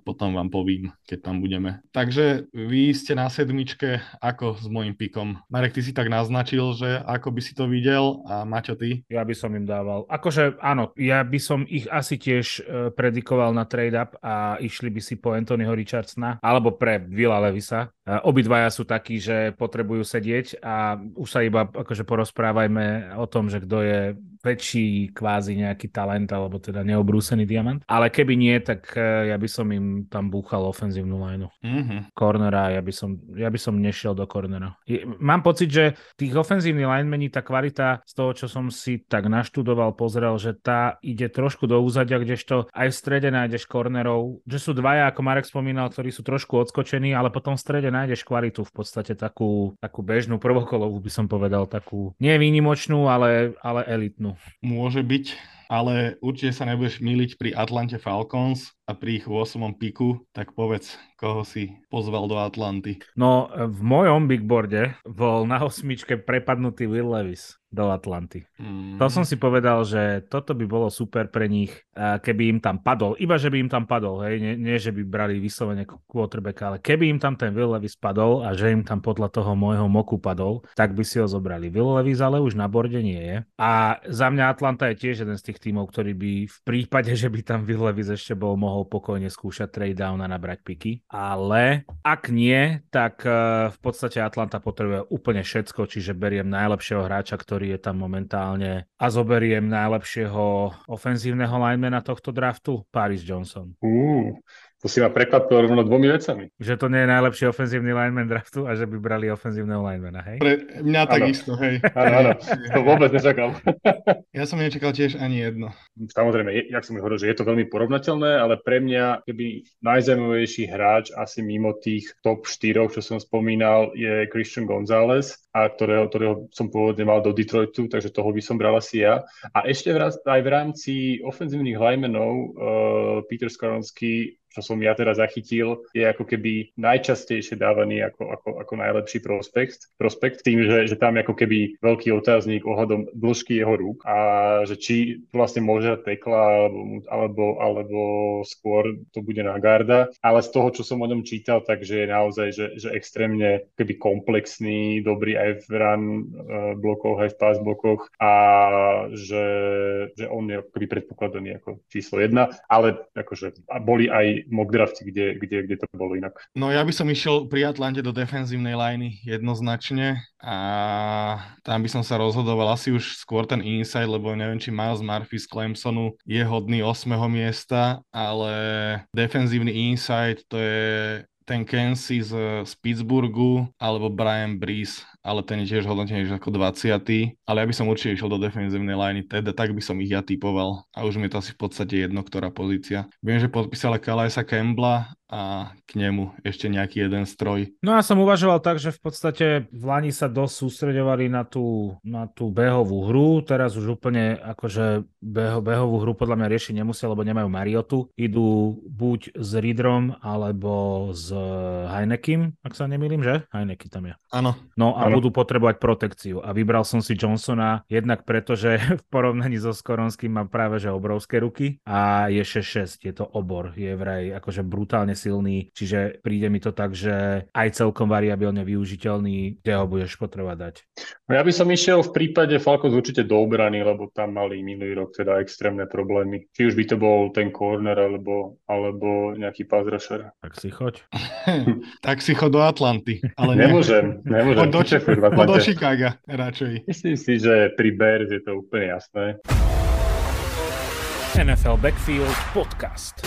potom vám povím, keď tam budeme. Takže vy ste na sedmičke ako s môjim pikom. Marek, ty si tak naznačil, že ako by si to videl, a Maťo, ty? Ja by som im dával. Akože áno, ja by som ich asi tiež e, predikoval na trade-up a išli by si po Anthonyho Richardsona alebo pre Vila Levisa. E, obidvaja sú takí, že potrebujú sedieť a už sa iba akože porozprávajme o tom, že kto je väčší kvázi nejaký talent alebo teda neobrúsený diamant. Ale keby nie, tak e, ja by som im tam búchal ofenzívnu lineu. Mm-hmm. Cornera, ja by, som, ja by som nešiel do cornera. Mám pocit, že tých ofenzívnych linemení, tá kvalita z toho, čo som si tak naštudoval, pozrel, že tá ide trošku do úzadia, kdežto aj v strede nájdeš kornerov, že sú dvaja, ako Marek spomínal, ktorí sú trošku odskočení, ale potom v strede nájdeš kvalitu v podstate takú, takú bežnú prvokolovú, by som povedal, takú nie výnimočnú, ale, ale elitnú. Môže byť, ale určite sa nebudeš miliť pri Atlante Falcons a pri ich 8. piku, tak povedz, koho si pozval do Atlanty. No, v mojom bigboarde bol na osmičke prepadnutý Will Levis do Atlanty. Mm. To som si povedal, že toto by bolo super pre nich, keby im tam padol. Iba, že by im tam padol, hej, nie, nie že by brali vyslovene quarterback, ale keby im tam ten Will Levis padol a že im tam podľa toho môjho moku padol, tak by si ho zobrali. Will Levis ale už na borde nie je. A za mňa Atlanta je tiež jeden z tých tímov, ktorý by v prípade, že by tam Will Levis ešte bol, mohol pokojne skúšať trade down a nabrať piky. Ale ak nie, tak eh, v podstate Atlanta potrebuje úplne všetko, čiže beriem najlepšieho hráča, ktorý je tam momentálne a zoberiem najlepšieho ofenzívneho linemana tohto draftu, Paris Johnson. Uh, to si ma prekvapil rovno dvomi vecami. Že to nie je najlepší ofenzívny lineman draftu a že by brali ofenzívneho linemana, hej? Pre mňa takisto, hej. Áno, áno, to vôbec nečakal. ja som nečakal tiež ani jedno. Samozrejme, jak som hovoril, že je to veľmi porovnateľné, ale pre mňa, keby najzaujímavejší hráč asi mimo tých top 4, čo som spomínal, je Christian González, a ktorého, ktorého som pôvodne mal do Detroitu, takže toho by som bral asi ja. A ešte aj v rámci ofenzívnych linemenov uh, Peter Skoronsky čo som ja teda zachytil, je ako keby najčastejšie dávaný ako, ako, ako najlepší prospekt, prospekt tým, že, že tam ako keby veľký otáznik ohľadom dĺžky jeho rúk a že či vlastne môže tekla alebo, alebo, alebo skôr to bude na garda, ale z toho, čo som o ňom čítal, takže je naozaj, že, že extrémne keby komplexný, dobrý aj v run uh, blokoch, aj v pass blokoch a že, že on je keby predpokladaný ako číslo jedna, ale akože boli aj mock drafte, kde, kde, kde to bolo inak. No ja by som išiel pri Atlante do defenzívnej liney jednoznačne a tam by som sa rozhodoval asi už skôr ten inside, lebo neviem, či Miles Murphy z Clemsonu je hodný 8. miesta, ale defenzívny inside to je ten Kensi z, z Pittsburghu alebo Brian Brees ale ten je tiež hodnotený ako 20. Ale ja by som určite išiel do defenzívnej liney, teda tak by som ich ja typoval. A už mi to asi v podstate jedno, ktorá pozícia. Viem, že podpísala Kalajsa Kembla a k nemu ešte nejaký jeden stroj. No ja som uvažoval tak, že v podstate v Lani sa dosť sústredovali na tú, na tú behovú hru, teraz už úplne akože beho, behovú hru podľa mňa riešiť nemusia, lebo nemajú Mariotu. Idú buď s Ridrom alebo s Heinekim, ak sa nemýlim, že? Heineky tam je. Áno. No a budú potrebovať protekciu. A vybral som si Johnsona jednak preto, že [LAUGHS] v porovnaní so Skoronským má práve že obrovské ruky a je 6-6, je to obor, je vraj akože brutálne silný, čiže príde mi to tak, že aj celkom variabilne využiteľný, kde ho budeš potrebovať dať. No ja by som išiel v prípade Falcons určite do obrany, lebo tam mali minulý rok teda extrémne problémy. Či už by to bol ten corner alebo, alebo nejaký pass rusher. Tak si choď. [LAUGHS] tak si choď do Atlanty. Ale nemôžem, nemôžem. do, Poď do Chicaga radšej. Myslím si, že pri Bears je to úplne jasné. NFL Backfield Podcast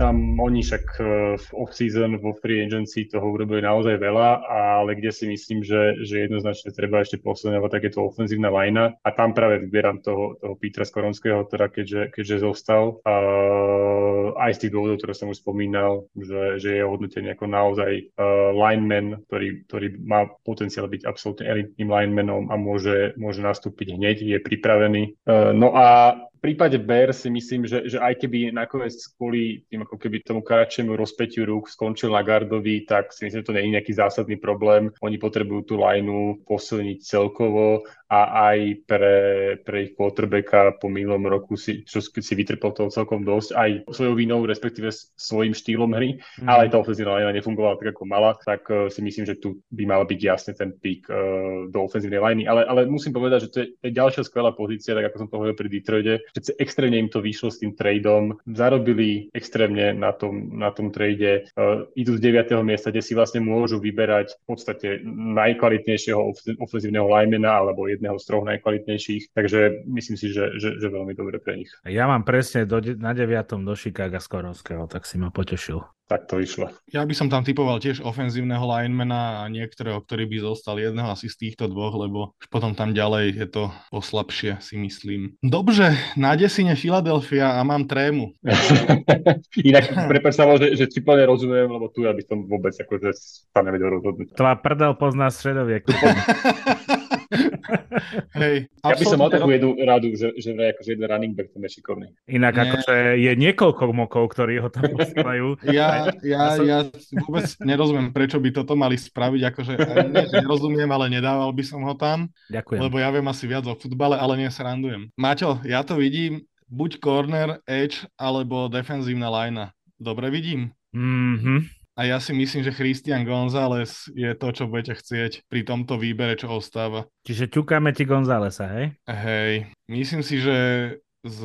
tam oni však e, v off-season, vo free agency toho urobili naozaj veľa, ale kde si myslím, že, že jednoznačne treba ešte posilňovať takéto ofenzívna linea a tam práve vyberám toho, toho Petra Skoronského, teda keďže, keďže zostal. A aj z tých dôvodov, ktoré som už spomínal, že, že je hodnotený ako naozaj uh, lineman, ktorý, ktorý má potenciál byť absolútne elitným linemanom a môže, môže nastúpiť hneď, je pripravený. Uh, no a prípade Bear si myslím, že, že aj keby nakoniec kvôli tým ako keby tomu kratšiemu rozpetiu rúk skončil na gardovi, tak si myslím, že to nie je nejaký zásadný problém. Oni potrebujú tú lineu posilniť celkovo a aj pre, pre ich quarterbacka po minulom roku, si, čo si vytrpel toho celkom dosť, aj svojou vinou, respektíve svojim štýlom hry, mm. ale aj tá ofenzívna linea nefungovala tak, ako mala, tak uh, si myslím, že tu by mal byť jasne ten pík uh, do ofenzívnej liney. Ale, ale musím povedať, že to je, to je ďalšia skvelá pozícia, tak ako som to hovoril pri Detroite, že extrémne im to vyšlo s tým tradeom, zarobili extrémne na tom, na tom trade, uh, idú z 9. miesta, kde si vlastne môžu vyberať v podstate najkvalitnejšieho ofenzívneho linemana alebo jedného z troch najkvalitnejších, takže myslím si, že, že, že veľmi dobre pre nich. Ja mám presne do, na 9. do Chicago Skorovského, tak si ma potešil tak to išlo. Ja by som tam typoval tiež ofenzívneho linemana a niektorého, ktorý by zostal jedného asi z týchto dvoch, lebo už potom tam ďalej je to poslabšie, si myslím. Dobře, na desine Filadelfia a mám trému. [LAUGHS] Inak prepáč sa, že, že ti plne rozumiem, lebo tu ja by som vôbec akože sa nevedel rozhodnúť. Tvá prdel pozná stredoviek. [LAUGHS] Hej, ja by som mal takú jednu radu, že, že akože jeden running back tam je šikovný. Inak Nie. akože je niekoľko mokov, ktorí ho tam posílajú. Ja, ja, ja, som... ja vôbec nerozumiem, prečo by toto mali spraviť, akože ne, nerozumiem, ale nedával by som ho tam. Ďakujem. Lebo ja viem asi viac o futbale, ale nesrandujem. Maťo, ja to vidím buď corner, edge, alebo defenzívna linea. Dobre vidím? Mhm. A ja si myslím, že Christian González je to, čo budete chcieť pri tomto výbere, čo ostáva. Čiže ťukáme ti Gonzálesa, hej? Hej. Myslím si, že s,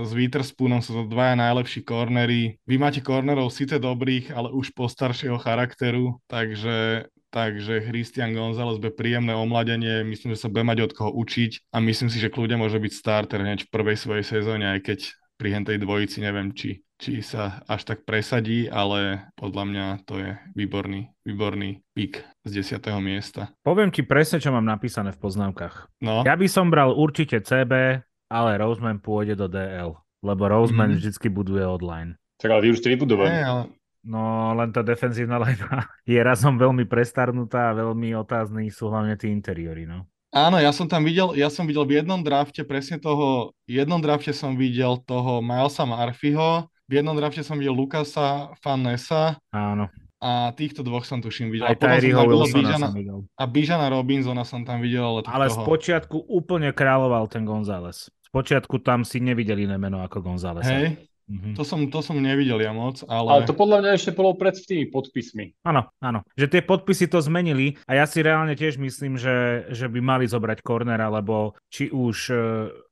s Witherspoonom sú to dvaja najlepší kornery. Vy máte kornerov síce dobrých, ale už postaršieho charakteru, takže takže Christian González bude príjemné omladenie, myslím, že sa bude mať od koho učiť a myslím si, že kľudia môže byť starter hneď v prvej svojej sezóne, aj keď pri hentej dvojici neviem, či či sa až tak presadí, ale podľa mňa to je výborný, výborný pik z 10. miesta. Poviem ti presne, čo mám napísané v poznámkach. No. Ja by som bral určite CB, ale Roseman pôjde do DL, lebo Roseman mm-hmm. vždycky buduje online. Tak ale vy už ste vybudovaní. ale... No len tá defenzívna [LAUGHS] lajna je razom veľmi prestarnutá a veľmi otázny sú hlavne tí interióry, no. Áno, ja som tam videl, ja som videl v jednom drafte presne toho, v jednom drafte som videl toho Milesa Murphyho, v jednom drafte som videl Lukasa Fannesa. Áno. A týchto dvoch som tuším videl. Aj Tyreeho Wilsona Bižana, som videl. A Bižana Robinsona som tam videl. Ale, ale toho... počiatku úplne kráľoval ten González. počiatku tam si nevideli iné meno ako González. Hej, Mm-hmm. To, som, to som nevidel ja moc, ale... Ale to podľa mňa ešte bolo pred tými podpismi. Áno, áno. Že tie podpisy to zmenili a ja si reálne tiež myslím, že, že by mali zobrať cornera, lebo či už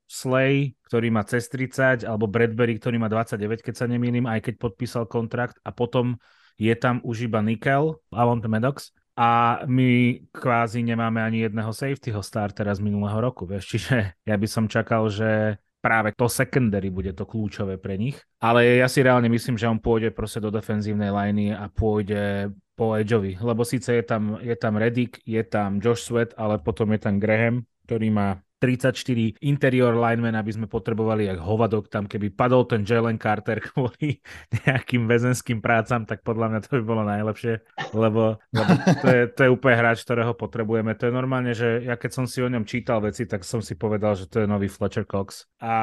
Slay, ktorý má cez 30, alebo Bradbury, ktorý má 29, keď sa nemýlim, aj keď podpísal kontrakt. A potom je tam už iba Nickel, Avon Maddox. A my kvázi nemáme ani jedného safetyho startera z minulého roku, vieš, čiže ja by som čakal, že práve to secondary bude to kľúčové pre nich. Ale ja si reálne myslím, že on pôjde proste do defenzívnej liney a pôjde po edgeovi, lebo síce je tam, je tam Reddick, je tam Josh Sweat, ale potom je tam Graham, ktorý má 34 interior linemen, aby sme potrebovali jak hovadok tam, keby padol ten Jalen Carter [LAUGHS] kvôli nejakým väzenským prácam, tak podľa mňa to by bolo najlepšie, lebo, lebo to, je, to je úplne hráč, ktorého potrebujeme. To je normálne, že ja keď som si o ňom čítal veci, tak som si povedal, že to je nový Fletcher Cox. A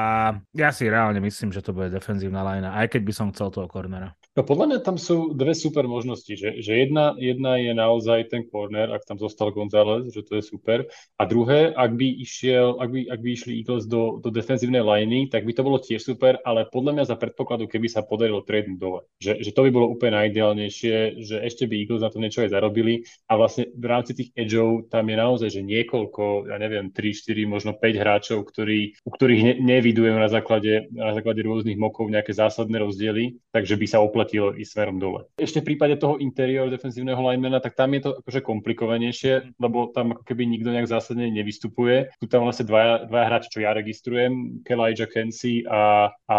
ja si reálne myslím, že to bude defenzívna linea, aj keď by som chcel toho cornera. No podľa mňa tam sú dve super možnosti, že, že jedna, jedna je naozaj ten corner, ak tam zostal González, že to je super. A druhé, ak by išiel, ak by, ak by išli Eagles do, do defenzívnej liney, tak by to bolo tiež super, ale podľa mňa za predpokladu, keby sa podarilo trade dole. Že, že to by bolo úplne najideálnejšie, že ešte by Eagles na to niečo aj zarobili a vlastne v rámci tých edgeov tam je naozaj, že niekoľko, ja neviem, 3, 4, možno 5 hráčov, ktorí, u ktorých ne, nevidujem na základe, na základe rôznych mokov nejaké zásadné rozdiely, takže by sa oplatilo oplatilo ísť smerom dole. Ešte v prípade toho interior defenzívneho linemana, tak tam je to akože komplikovanejšie, lebo tam ako keby nikto nejak zásadne nevystupuje. Tu tam vlastne dvaja, dvaja hráči, čo ja registrujem, Kelijah Kensi a, a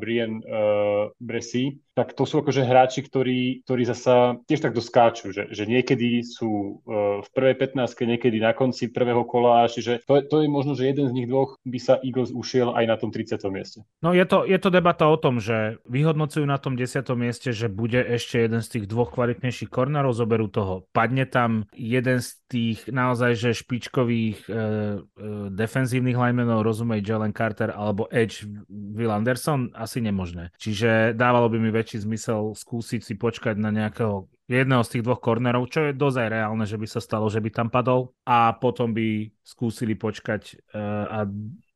Brian uh, Bressy tak to sú akože hráči, ktorí, ktorí zasa tiež tak doskáču, že, že niekedy sú uh, v prvej 15 niekedy na konci prvého kola, čiže to, to je možno, že jeden z nich dvoch by sa Eagles ušiel aj na tom 30. mieste. No je to, je to debata o tom, že vyhodnocujú na tom 10. mieste, že bude ešte jeden z tých dvoch kvalitnejších kornerov, zoberú toho. Padne tam jeden z tých naozaj že špičkových uh, uh, defenzívnych linemenov, rozumej Jalen Carter alebo Edge Will Anderson, asi nemožné. Čiže dávalo by mi väčší zmysel skúsiť si počkať na nejakého jedného z tých dvoch kornerov, čo je dosť aj reálne, že by sa stalo, že by tam padol a potom by skúsili počkať uh, a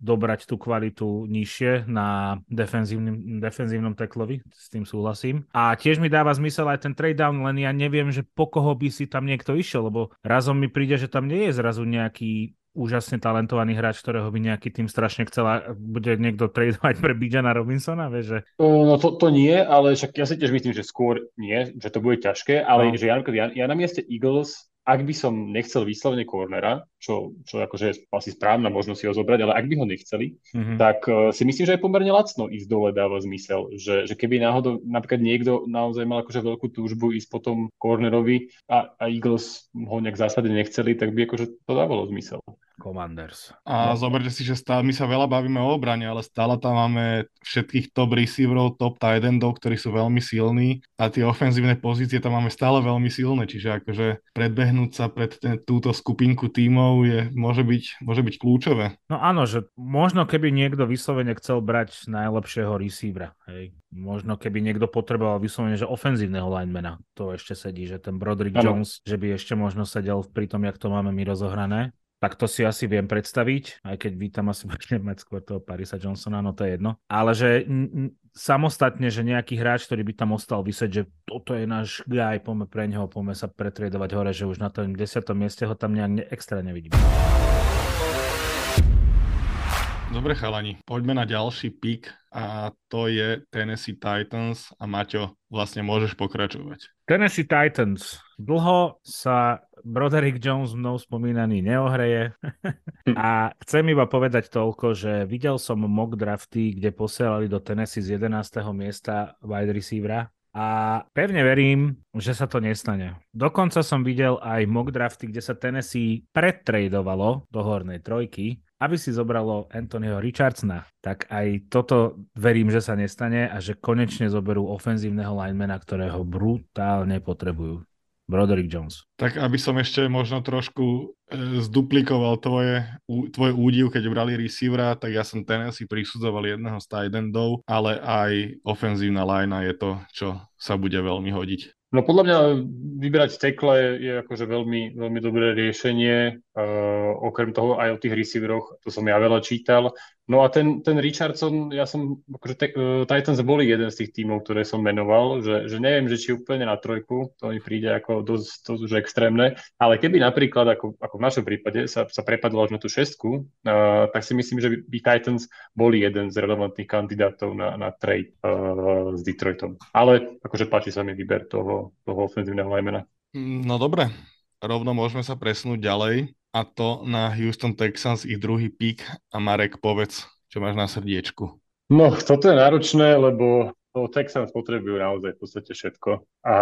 dobrať tú kvalitu nižšie na defenzívnym, defenzívnom teklovi, s tým súhlasím. A tiež mi dáva zmysel aj ten trade down, len ja neviem, že po koho by si tam niekto išiel, lebo razom mi príde, že tam nie je zrazu nejaký úžasne talentovaný hráč, ktorého by nejaký tým strašne chcela, bude niekto tradovať pre Bijana Robinsona, vieš, že... No to, to nie, ale však ja si tiež myslím, že skôr nie, že to bude ťažké, ale no. že ja, ja, ja na mieste Eagles ak by som nechcel vyslovene cornera, čo, čo akože je asi správna možnosť si ho zobrať, ale ak by ho nechceli, mm-hmm. tak uh, si myslím, že je pomerne lacno ísť dole dáva zmysel. Že, že keby náhodou napríklad niekto naozaj mal akože veľkú túžbu ísť potom cornerovi a, a Eagles ho nejak zásade nechceli, tak by akože to dávalo zmysel. Commanders. A no. zoberte si, že stále, my sa veľa bavíme o obrane, ale stále tam máme všetkých top receiverov, top tight endov, ktorí sú veľmi silní a tie ofenzívne pozície tam máme stále veľmi silné, čiže akože predbehnúť sa pred ten, túto skupinku tímov je, môže, byť, môže byť kľúčové. No áno, že možno keby niekto vyslovene chcel brať najlepšieho receivera, hej. Možno keby niekto potreboval vyslovene, že ofenzívneho linemana, to ešte sedí, že ten Broderick ano. Jones, že by ešte možno sedel pri tom, jak to máme my rozohrané tak to si asi viem predstaviť, aj keď vítam asi [LAUGHS] budeme mať skôr toho Parisa Johnsona, no to je jedno. Ale že n- samostatne, že nejaký hráč, ktorý by tam ostal vysieť, že toto je náš guy, poďme pre neho, poďme sa pretriedovať hore, že už na tom 10. mieste ho tam nejak ne- extra nevidím. Dobre chalani, poďme na ďalší pik a to je Tennessee Titans a Maťo, vlastne môžeš pokračovať. Tennessee Titans. Dlho sa Broderick Jones mnou spomínaný neohreje a chcem iba povedať toľko, že videl som mock drafty, kde posielali do Tennessee z 11. miesta wide receivera a pevne verím, že sa to nestane. Dokonca som videl aj mock drafty, kde sa Tennessee predtradovalo do hornej trojky, aby si zobralo Anthonyho Richardsona. Tak aj toto verím, že sa nestane a že konečne zoberú ofenzívneho linemana, ktorého brutálne potrebujú. Broderick Jones. Tak aby som ešte možno trošku e, zduplikoval tvoje, tvoj údiv, keď brali receivera, tak ja som Tennessee prisudzoval jedného z tight endov, ale aj ofenzívna linea je to, čo sa bude veľmi hodiť. No podľa mňa vybrať tekle je akože veľmi, veľmi dobré riešenie. Uh, okrem toho aj o tých receiveroch, to som ja veľa čítal. No a ten, ten Richardson, ja som, akože te, uh, Titans boli jeden z tých tímov, ktoré som menoval, že, že neviem, že či úplne na trojku, to mi príde ako dosť, dosť už extrémne, ale keby napríklad, ako, ako v našom prípade, sa, sa prepadlo až na tú šestku, uh, tak si myslím, že by, by Titans boli jeden z relevantných kandidátov na, na trade uh, s Detroitom. Ale akože páči sa mi výber toho, toho ofenzívneho linemana. No dobre, rovno môžeme sa presunúť ďalej a to na Houston Texans, ich druhý pík. A Marek, povedz, čo máš na srdiečku. No, toto je náročné, lebo to Texans potrebujú naozaj v podstate všetko. A,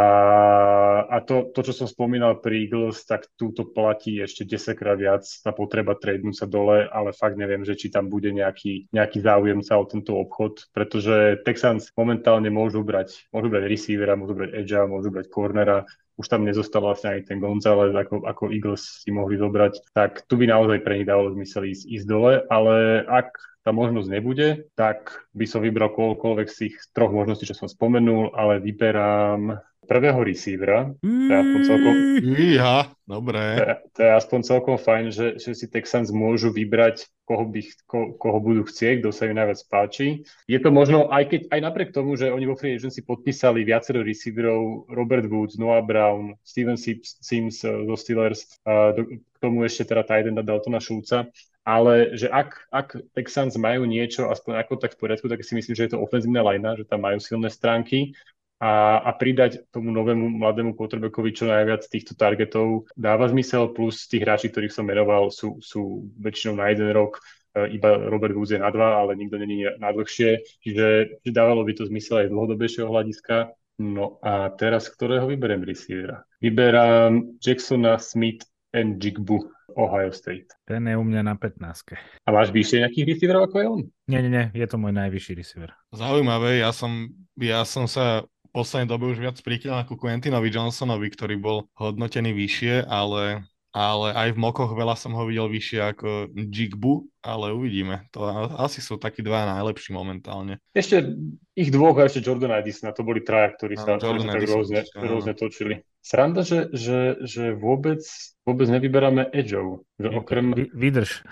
a to, to, čo som spomínal pri Eagles, tak túto platí ešte 10 krát viac. Tá potreba tradenúť sa dole, ale fakt neviem, že či tam bude nejaký, nejaký záujemca o tento obchod, pretože Texans momentálne môžu brať, môžu brať receivera, môžu brať edge, môžu brať cornera, už tam nezostal vlastne ani ten González, ako, ako Eagles si mohli zobrať, tak tu by naozaj pre nich dalo zmysel ísť, ísť dole, ale ak tá možnosť nebude, tak by som vybral koľkoľvek z tých troch možností, čo som spomenul, ale vyberám prvého receivera. To je aspoň celkom... Iha, dobré. To je, to je aspoň celkom fajn, že, že si Texans môžu vybrať, koho, by, ko, koho budú chcieť, kto sa im najviac páči. Je to možno, aj, keď, aj napriek tomu, že oni vo free agency podpísali viacero receiverov, Robert Woods, Noah Brown, Steven Sims zo Steelers, do, k tomu ešte teda Tidenda Daltona Schulza, ale že ak, ak Texans majú niečo, aspoň ako tak v poriadku, tak si myslím, že je to ofenzívna lajna, že tam majú silné stránky a, a pridať tomu novému mladému quarterbackovi čo najviac týchto targetov dáva zmysel, plus tých hráči, ktorých som menoval, sú, sú väčšinou na jeden rok, e, iba Robert Woods je na dva, ale nikto není na dlhšie, čiže že dávalo by to zmysel aj z dlhodobejšieho hľadiska. No a teraz ktorého vyberiem receivera? Vyberám Jacksona Smith and Jigbu Ohio State. Ten je u mňa na 15. A máš vyššie nejakých receiverov ako je on? Nie, nie, nie, je to môj najvyšší receiver. Zaujímavé, ja som, ja som sa poslednej dobe už viac prikýval ako Quentinovi Johnsonovi, ktorý bol hodnotený vyššie, ale, ale aj v mokoch veľa som ho videl vyššie ako Jigbu, ale uvidíme. To asi sú takí dva najlepší momentálne. Ešte ich dvoch a ešte Jordan Addisona, to boli traja, ktorí sa, no, ktorí sa tak rôzne, rôzne točili. Sranda, že, že, že vôbec, vôbec nevyberáme edgeov. Že okrem... Vydrž.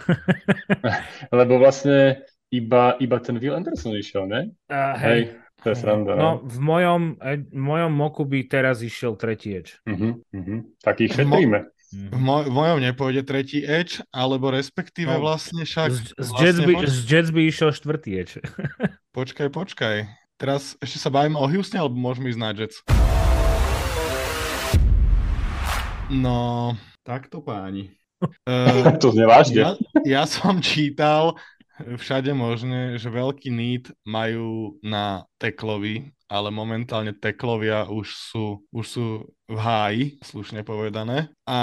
[LAUGHS] Lebo vlastne iba, iba ten Will Anderson išiel, ne? Uh, hej. hej. To je sranda, no. no v mojom, v mojom moku by teraz išiel tretí edge. Uh-huh, uh-huh. Tak ich šetríme. V, mo- v mojom nepôjde tretí edge, alebo respektíve no, vlastne však... Z, z, vlastne Jets by, poč- z Jets by išiel štvrtý edge. [LAUGHS] počkaj, počkaj. Teraz ešte sa bavíme o Houstone, alebo môžeme ísť na Jets? No, takto páni. Uh, [LAUGHS] to znevážne. Ja, ja som čítal, všade možné, že veľký need majú na teklovi, ale momentálne teklovia už sú, už sú v háji, slušne povedané. A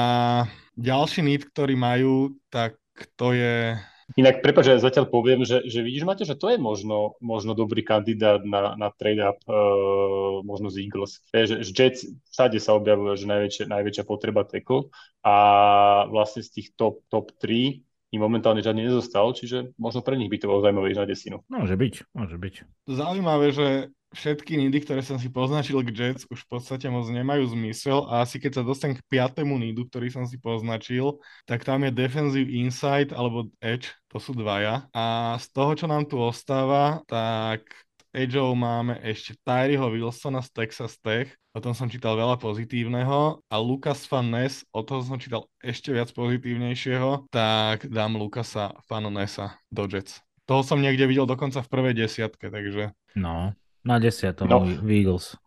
ďalší need, ktorý majú, tak to je Inak, prepáč, ja zatiaľ poviem, že, že vidíš, Mate, že to je možno, možno dobrý kandidát na, na trade-up, uh, možno z Eagles. Je, že, že Jets všade sa objavuje, že najväčšia, najväčšia potreba tackle a vlastne z tých top, top 3 im momentálne žiadny nezostal, čiže možno pre nich by to bolo zaujímavé ísť na desinu. Môže byť, môže byť. Zaujímavé, že všetky nidy, ktoré som si poznačil k Jets, už v podstate moc nemajú zmysel a asi keď sa dostanem k piatému nidu, ktorý som si poznačil, tak tam je defensive inside alebo edge, to sú dvaja. A z toho, čo nám tu ostáva, tak Edgeov máme ešte Tyreho Wilsona z Texas Tech, o tom som čítal veľa pozitívneho a Lucas Van Ness, o toho som čítal ešte viac pozitívnejšieho, tak dám Lucasa Van Nessa do Jets. Toho som niekde videl dokonca v prvej desiatke, takže... No, na desiatom no. Eagles.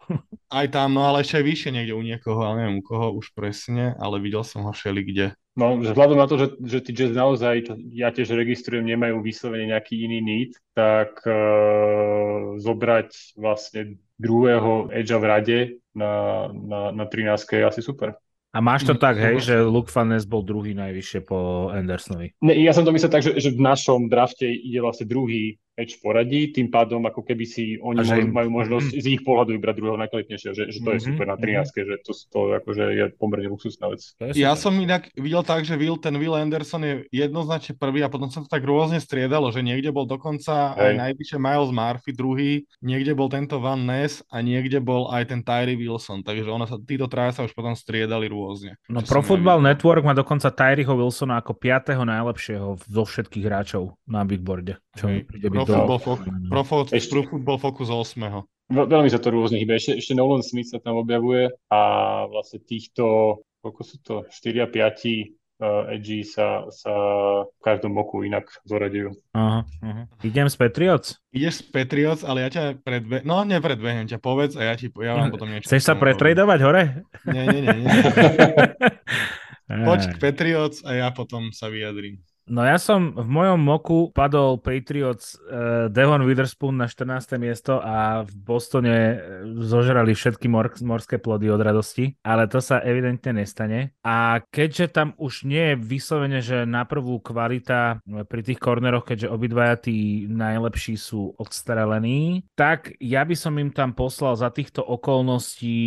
Aj tam, no ale ešte aj vyššie niekde u niekoho, ale neviem u koho už presne, ale videl som ho všeli kde. No, vzhľadom na to, že, že tí Jets naozaj, čo ja tiež registrujem, nemajú vyslovene nejaký iný need, tak uh, zobrať vlastne druhého edge v rade na, na, na 13 je asi super. A máš to mm, tak, hej, že Luke Fanes bol druhý najvyššie po Andersonovi? Ne, ja som to myslel tak, že, že v našom drafte ide vlastne druhý edge poradí, tým pádom ako keby si oni že... majú možnosť mm. z ich pohľadu vybrať druhého najkvalitnejšieho, že, že to je mm-hmm. super na 13, mm-hmm. že to, to akože je pomerne luxusná vec. Ja som inak videl tak, že Will, ten Will Anderson je jednoznačne prvý a potom sa to tak rôzne striedalo, že niekde bol dokonca Hej. aj najvyššie Miles Murphy druhý, niekde bol tento Van Ness a niekde bol aj ten Tyree Wilson, takže ono sa, títo traja sa už potom striedali rôzne. No Pro Football Network má dokonca Tyreeho Wilsona ako piatého najlepšieho zo všetkých hráčov na Big Boarde. Čo Hej, príde byť pro, football fo- pro, fo- Ešte... pro Football Focus 8. Veľmi sa to rôzne hýbe. Ešte, ešte Nolan Smith sa tam objavuje a vlastne týchto, koľko sú to, 4 a 5 uh, edgy sa, sa v každom oku inak zoradujú. Aha, aha. Idem z Patriots? Ideš z Patriots, ale ja ťa predbe... No, nepredbehnem ťa, povedz a ja, ti, ja vám potom niečo... Chceš sa pretradovať hore? Nie, nie, nie. nie. [LAUGHS] Poď k Patriots a ja potom sa vyjadrím. No ja som v mojom moku padol Patriots uh, Devon Witherspoon na 14. miesto a v Bostone eh, zožrali všetky mor- morské plody od radosti, ale to sa evidentne nestane. A keďže tam už nie je vyslovene, že na prvú kvalita eh, pri tých korneroch, keďže obidvaja tí najlepší sú odstrelení, tak ja by som im tam poslal za týchto okolností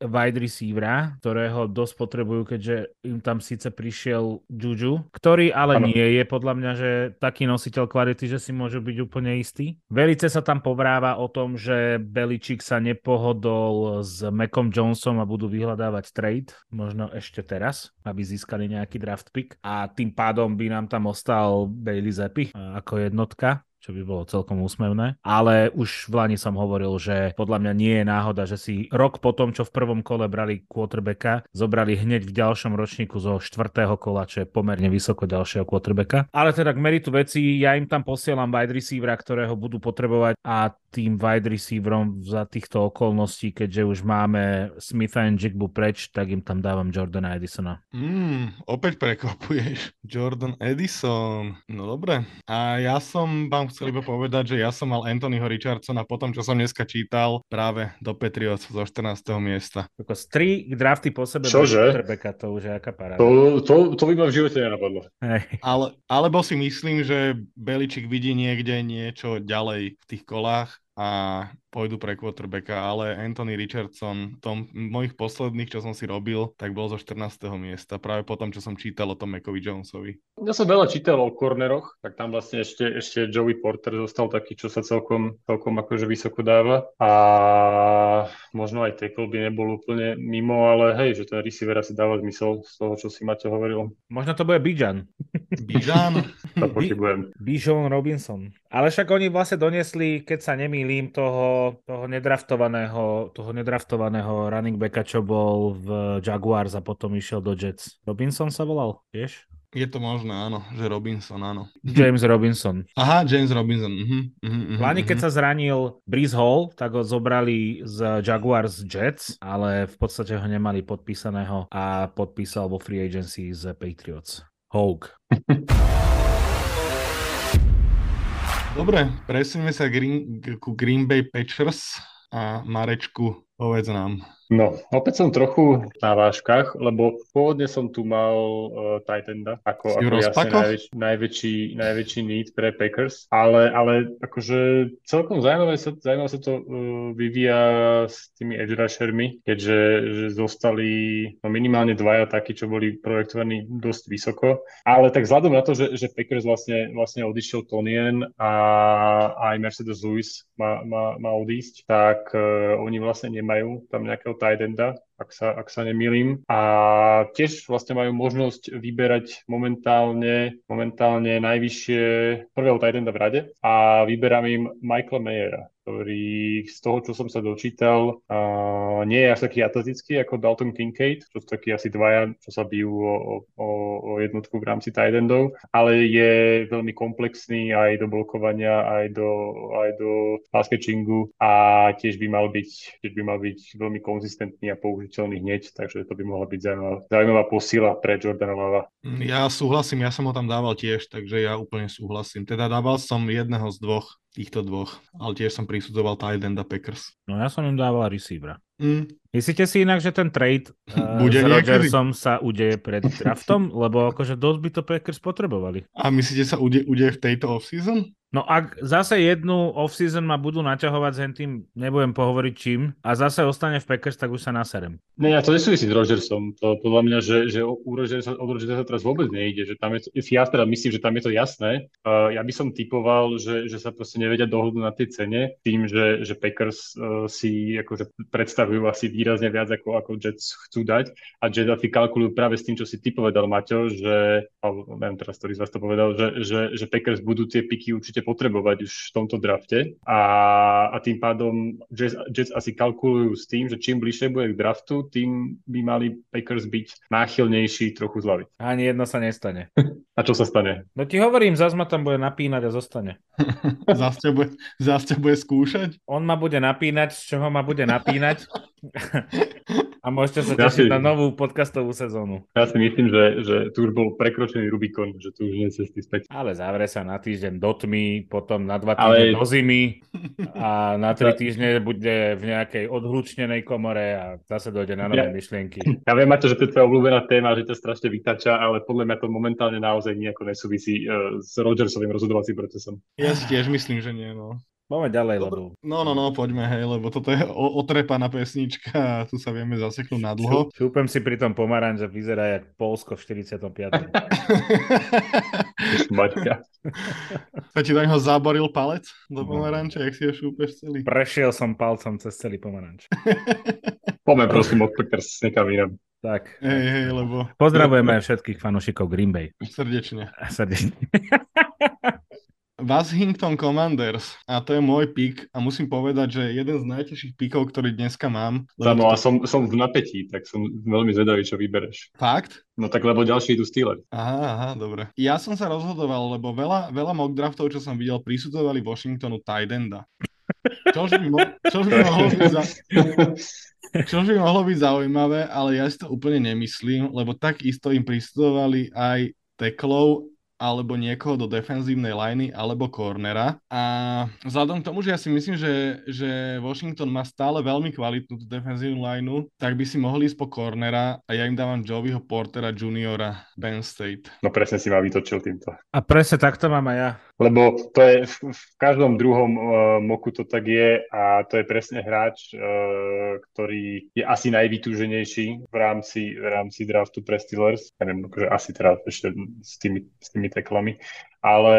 wide receivera, ktorého dosť potrebujú, keďže im tam síce prišiel Juju, ktorý ale nie je podľa mňa, že taký nositeľ kvality, že si môžu byť úplne istý. Velice sa tam povráva o tom, že Beličík sa nepohodol s Macom Jonesom a budú vyhľadávať trade, možno ešte teraz, aby získali nejaký draft pick. A tým pádom by nám tam ostal Bailey Zepi ako jednotka čo by bolo celkom úsmevné. Ale už v Lani som hovoril, že podľa mňa nie je náhoda, že si rok po tom, čo v prvom kole brali quarterbacka, zobrali hneď v ďalšom ročníku zo štvrtého kola, čo je pomerne vysoko ďalšieho quarterbacka. Ale teda k meritu veci, ja im tam posielam wide receivera, ktorého budú potrebovať a tým wide receiverom za týchto okolností, keďže už máme Smitha a Jigbu preč, tak im tam dávam Jordana Edisona. Mm, opäť prekvapuješ. Jordan Edison. No dobre. A ja som vám chcel iba povedať, že ja som mal Anthonyho Richardsona po tom, čo som dneska čítal práve do Patriots zo 14. miesta. Ako z tri drafty po sebe Čože? to už je aká paráda. To, to, to by ma v živote nenapadlo. Hey. Ale, alebo si myslím, že Beličik vidí niekde niečo ďalej v tých kolách a pôjdu pre quarterbacka, ale Anthony Richardson, tom mojich posledných, čo som si robil, tak bol zo 14. miesta, práve po tom, čo som čítal o tom Mackovi Jonesovi. Ja som veľa čítal o corneroch, tak tam vlastne ešte, ešte Joey Porter zostal taký, čo sa celkom, celkom akože vysoko dáva a možno aj tackle by nebol úplne mimo, ale hej, že ten receiver asi dáva zmysel z toho, čo si Maťo hovoril. Možno to bude Bijan. [LAUGHS] Bijan? to pochybujem. Bijan Robinson. Ale však oni vlastne doniesli, keď sa nemýlim, toho toho, nedraftovaného, toho nedraftovaného running backa, čo bol v Jaguars a potom išiel do Jets. Robinson sa volal, vieš? Je to možné, áno, že Robinson, áno. James Robinson. Aha, James Robinson. Uh-huh, uh-huh, Lani, keď uh-huh. sa zranil Breeze Hall, tak ho zobrali z Jaguars Jets, ale v podstate ho nemali podpísaného a podpísal vo free agency z Patriots. Hogue. [LAUGHS] Dobre, presuneme sa green, ku Green Bay Packers a Marečku, povedz nám. No, opäť som trochu na váškach, lebo pôvodne som tu mal uh, Titanda ako, ako jasne najväč, najväčší, najväčší need pre Packers, ale, ale akože celkom zaujímavé sa, zaujímavé sa to uh, vyvíja s tými edge rushermi, keďže že zostali no, minimálne dvaja takí, čo boli projektovaní dosť vysoko, ale tak vzhľadom na to, že, že Packers vlastne, vlastne odišiel Tonien a aj Mercedes Lewis má, má, má odísť, tak uh, oni vlastne nemajú tam nejakého tight enda, ak sa, ak sa nemýlim. A tiež vlastne majú možnosť vyberať momentálne, momentálne najvyššie prvého tight enda v rade a vyberám im Michaela Mayera ktorý z toho, čo som sa dočítal, uh, nie je až taký atletický ako Dalton Kincaid, čo sú takí asi dvaja, čo sa bijú o, o, o jednotku v rámci tight ale je veľmi komplexný aj do blokovania, aj do, aj do a tiež by mal byť, tiež by mal byť veľmi konzistentný a použiteľný hneď, takže to by mohla byť zaujímavá, zaujímavá posila pre Jordana Lava. Ja súhlasím, ja som ho tam dával tiež, takže ja úplne súhlasím. Teda dával som jedného z dvoch, týchto dvoch, ale tiež som prisudzoval Tidenda Packers. No ja som im dával receivera. Mm. Myslíte si inak, že ten trade uh, [LAUGHS] Bude s? Rodgersom sa udeje pred draftom? Lebo akože dosť by to Packers potrebovali. A myslíte sa ude, udeje v tejto off-season? No ak zase jednu off-season ma budú naťahovať s tým, nebudem pohovoriť čím, a zase ostane v Packers, tak už sa naserem. Ne, ja to nesúvisí s Rodgersom. To podľa mňa, že, že u Rodgersa, od Rodgersa teraz vôbec nejde. Že tam je to, ja teda myslím, že tam je to jasné. Uh, ja by som typoval, že, že sa proste nevedia dohodnúť na tej cene tým, že, že Packers uh, si akože predstavujú asi výrazne viac, ako, ako Jets chcú dať. A Jets asi kalkulujú práve s tým, čo si ty povedal, Maťo, že, alebo neviem teraz, ktorý z vás to povedal, že, že, že Packers budú tie piky určite potrebovať už v tomto drafte a, a tým pádom Jets, Jets asi kalkulujú s tým, že čím bližšie bude k draftu, tým by mali Packers byť náchylnejší trochu zľaviť. Ani jedno sa nestane. [LAUGHS] A čo sa stane? No ti hovorím, zase ma tam bude napínať a zostane. [LAUGHS] Zase ťa bude, zas ťa bude skúšať? On ma bude napínať, z čoho ma bude napínať. [LAUGHS] A môžete sa Ja tešiť si- na novú podcastovú sezónu. Ja si myslím, že, že tu už bol prekročený Rubikon, že tu už nie je cesty späť. Ale zavre sa na týždeň do tmy, potom na dva týždne Ale- do zimy a na tri týždne bude v nejakej odhlučnenej komore a zase dojde na nové Ja- myšlienky. [LAUGHS] Ja viem, Maťo, že to je tvoja obľúbená téma, že to strašne vytača, ale podľa mňa to momentálne naozaj nejako nesúvisí uh, s Rodgersovým rozhodovacím procesom. Ja si tiež myslím, že nie, no. Poďme ďalej, lebo No, no, no, poďme, hej, lebo toto je o- otrepaná pesnička a tu sa vieme zaseknúť na dlho. šúpem si pri tom pomaranč, že vyzerá jak Polsko v 45. [LAUGHS] Maťka. Sa ti do neho zaboril palec do pomaranča, jak si ho šúpeš celý? Prešiel som palcom cez celý pomaranč. [LAUGHS] Poďme prosím od Packers nekam inam. Tak. Hej, hej, lebo Pozdravujeme všetkých fanúšikov Green Bay. srdečne. [LAUGHS] Srdečne. Washington Commanders a to je môj pik a musím povedať, že jeden z najtežších pikov, ktorý dneska mám. Lebo a som, som v napätí, tak som veľmi zvedavý, čo vybereš. Fakt? No tak lebo ďalší idú Steelers. Aha, aha, dobre. Ja som sa rozhodoval, lebo veľa, veľa mock draftov, čo som videl, prisudzovali Washingtonu tight enda. Čož by, mo- čož by [LAUGHS] mohlo byť za... Čož by mohlo byť zaujímavé, ale ja si to úplne nemyslím, lebo takisto im prisudzovali aj teklov alebo niekoho do defenzívnej liney alebo cornera. A vzhľadom k tomu, že ja si myslím, že, že Washington má stále veľmi kvalitnú tú defenzívnu lineu, tak by si mohli ísť po cornera a ja im dávam Joeyho Portera juniora Penn State. No presne si ma vytočil týmto. A presne takto mám aj ja. Lebo to je v, v každom druhom uh, moku to tak je a to je presne hráč, uh, ktorý je asi najvytúženejší v rámci, v rámci draftu pre Steelers. Neviem, akože asi teda ešte s tými, s tými teklami. Ale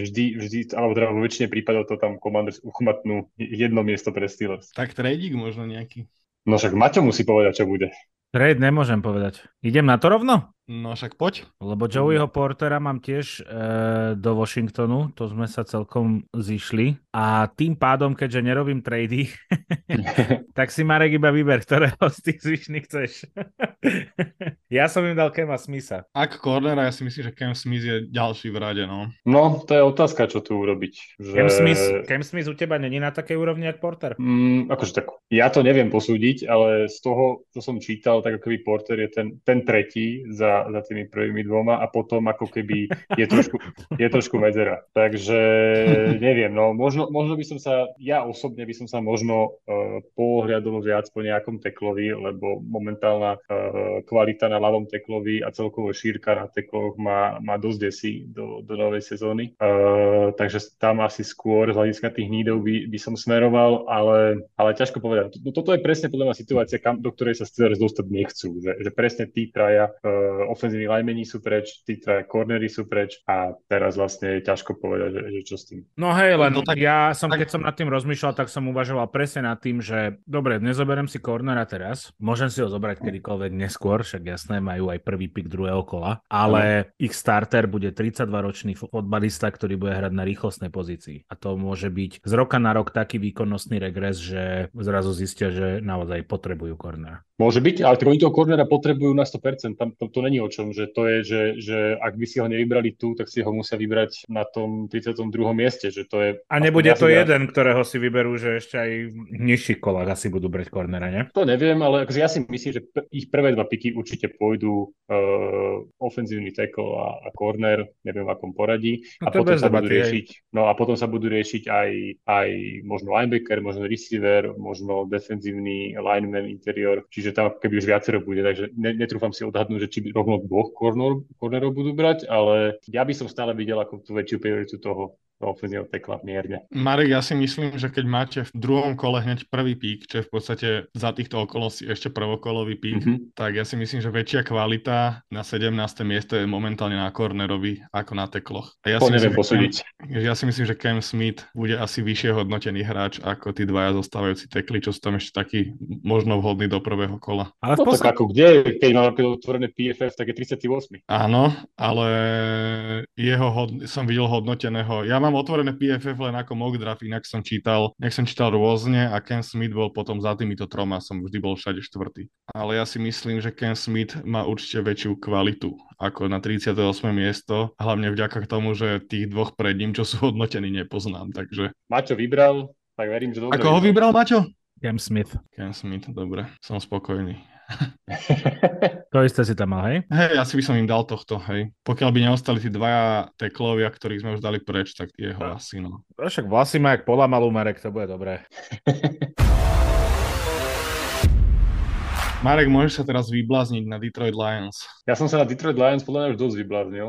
vždy, vždy, alebo teda vo väčšine prípadov to tam Commanders uchmatnú jedno miesto pre Steelers. Tak tradík možno nejaký. No však Maťo musí povedať, čo bude. Trade nemôžem povedať. Idem na to rovno? No však poď. Lebo Joeyho Portera mám tiež e, do Washingtonu, to sme sa celkom zišli. A tým pádom, keďže nerobím trady, [LAUGHS] [LAUGHS] tak si Marek iba vyber, ktorého z tých zvyšných chceš. [LAUGHS] ja som im dal Kema Smitha. Ak cornera, ja si myslím, že Cam Smith je ďalší v rade, no. No, to je otázka, čo tu urobiť. Že... Cam, Smith, Cam Smith u teba není na takej úrovni, jak Porter? Mm, akože tak, ja to neviem posúdiť, ale z toho, čo som čítal, tak ako keby Porter je ten, ten tretí za, za tými prvými dvoma a potom ako keby je trošku, je trošku medzera. Takže neviem, no možno, možno by som sa, ja osobne by som sa možno uh, pohľadol viac po nejakom teklovi, lebo momentálna uh, kvalita na ľavom teklovi a celkovo šírka na tekloch má, má dosť desí do, do novej sezóny. Uh, takže tam asi skôr z hľadiska tých nídov by, by som smeroval, ale, ale ťažko povedať. No, toto je presne podľa mňa situácia, kam, do ktorej sa Steelers dostať nechcú. Že, že presne tí traja uh, ofenzívni linemeni sú preč, tí traja cornery sú preč a teraz vlastne je ťažko povedať, že, že čo s tým. No hej, len No tak- ja som, tak- keď som nad tým rozmýšľal, tak som uvažoval presne nad tým, že dobre, nezoberiem si cornera teraz, môžem si ho zobrať kedykoľvek neskôr, však jasné, majú aj prvý pick druhého kola, ale ich starter bude 32-ročný fotbalista, ktorý bude hrať na rýchlostnej pozícii. A to môže byť z roka na rok taký výkonnostný regres, že zrazu zistia, že naozaj potrebujú cornera. Môže byť, ale tak oni toho cornera potrebujú na 100%. Tam to, to není o čom, že to je, že, že ak by si ho nevybrali tu, tak si ho musia vybrať na tom 32. mieste, že to je... A nebude to asi jeden, ktorého si vyberú, že ešte aj v nižších kolách asi budú brať cornera, ne? To neviem, ale akože ja si myslím, že p- ich prvé dva piky určite pôjdu uh, ofenzívny tackle a, a corner, neviem v akom poradí. No, a potom sa budú riešiť, no a potom sa budú riešiť aj, aj možno linebacker, možno receiver, možno defenzívny lineman interior, čiže tam keby už viacero bude, takže ne, netrúfam si odhadnúť, že či rovno dvoch corner, cornerov budú brať, ale ja by som stále videl ako tú väčšiu prioritu toho ofenzívneho tekla mierne. Marek, ja si myslím, že keď máte v druhom kole hneď prvý pík, čo je v podstate za týchto okolností ešte prvokolový pík, mm-hmm. tak ja si myslím, že väčšia kvalita na 17. miesto je momentálne na cornerovi ako na tekloch. A ja to si neviem myslím, posúdiť. Cam, ja si myslím, že Cam Smith bude asi vyššie hodnotený hráč ako tí dvaja zostávajúci tekli, čo sú tam ešte taký možno vhodný do prvého kola. Ale v no, posled... ako kde, keď mám otvorené PFF, tak je 38. Áno, ale jeho hod... som videl hodnoteného. Ja mám mám otvorené PFF len ako mock draft, inak som čítal, nech som čítal rôzne a Ken Smith bol potom za týmito troma, som vždy bol všade štvrtý. Ale ja si myslím, že Ken Smith má určite väčšiu kvalitu ako na 38. miesto, hlavne vďaka tomu, že tých dvoch pred ním, čo sú hodnotení, nepoznám, takže... Maťo vybral, tak verím, že dobre. Ako ho vybral Maťo? Cam Smith. Cam Smith, dobre, som spokojný. [LAUGHS] to isté si tam mal, hej? Hej, asi by som im dal tohto, hej. Pokiaľ by neostali tí dvaja teklovia, ktorých sme už dali preč, tak jeho no. asi, no. Však vlasy má jak malú Marek, to bude dobré. [LAUGHS] Marek, môžeš sa teraz vyblázniť na Detroit Lions. Ja som sa na Detroit Lions podľa mňa už dosť vybláznil.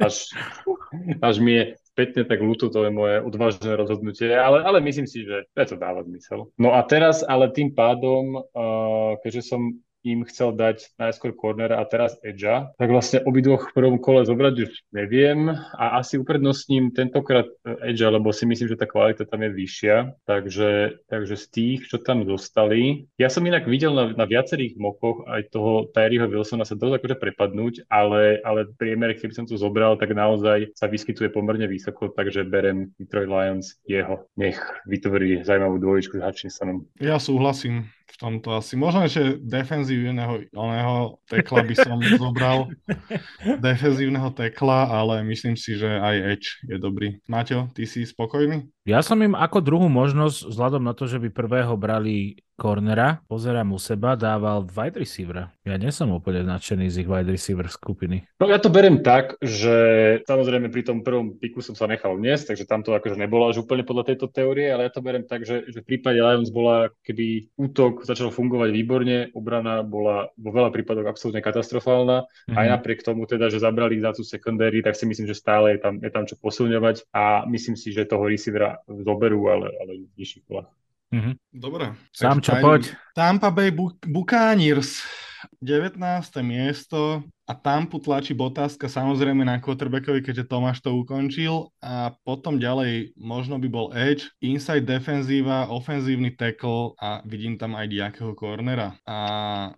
Až, [LAUGHS] až mi je spätne tak ľúto, to je moje odvážne rozhodnutie, ale, ale myslím si, že to dáva zmysel. No a teraz, ale tým pádom, uh, keďže som im chcel dať najskôr cornera a teraz edgea, tak vlastne obidvoch v prvom kole zobrať už neviem a asi uprednostním tentokrát edgea, lebo si myslím, že tá kvalita tam je vyššia, takže, takže z tých, čo tam zostali, ja som inak videl na, na viacerých mokoch aj toho Tyreeho Wilsona sa dosť akože prepadnúť, ale, ale priemer, keby som to zobral, tak naozaj sa vyskytuje pomerne vysoko, takže berem Detroit Lions jeho. Nech vytvorí zaujímavú dvojičku s Hutchinsonom. Ja súhlasím v tomto asi. Možno ešte defenzívneho oného tekla by som [LAUGHS] zobral. defenzívneho tekla, ale myslím si, že aj Edge je dobrý. Maťo, ty si spokojný? Ja som im ako druhú možnosť, vzhľadom na to, že by prvého brali cornera, pozerám u seba, dával wide receivera. Ja nie som úplne nadšený z ich wide receiver skupiny. No ja to berem tak, že samozrejme pri tom prvom piku som sa nechal niesť, takže tam to akože nebolo až úplne podľa tejto teórie, ale ja to berem tak, že, že v prípade Lions bola, keby útok začal fungovať výborne, obrana bola vo veľa prípadoch absolútne katastrofálna. Mm-hmm. Aj napriek tomu teda, že zabrali za tú secondary, tak si myslím, že stále je tam, je tam čo posilňovať a myslím si, že toho receivera zoberú, ale, ale v nižších kolách. Mm-hmm. Dobre. Sám čo, poď. Tampa Bay Buccaneers, 19. miesto, a tam tlačí Botáska samozrejme na quarterbackovi, keďže Tomáš to ukončil a potom ďalej možno by bol edge, inside defenzíva, ofenzívny tackle a vidím tam aj nejakého cornera. A...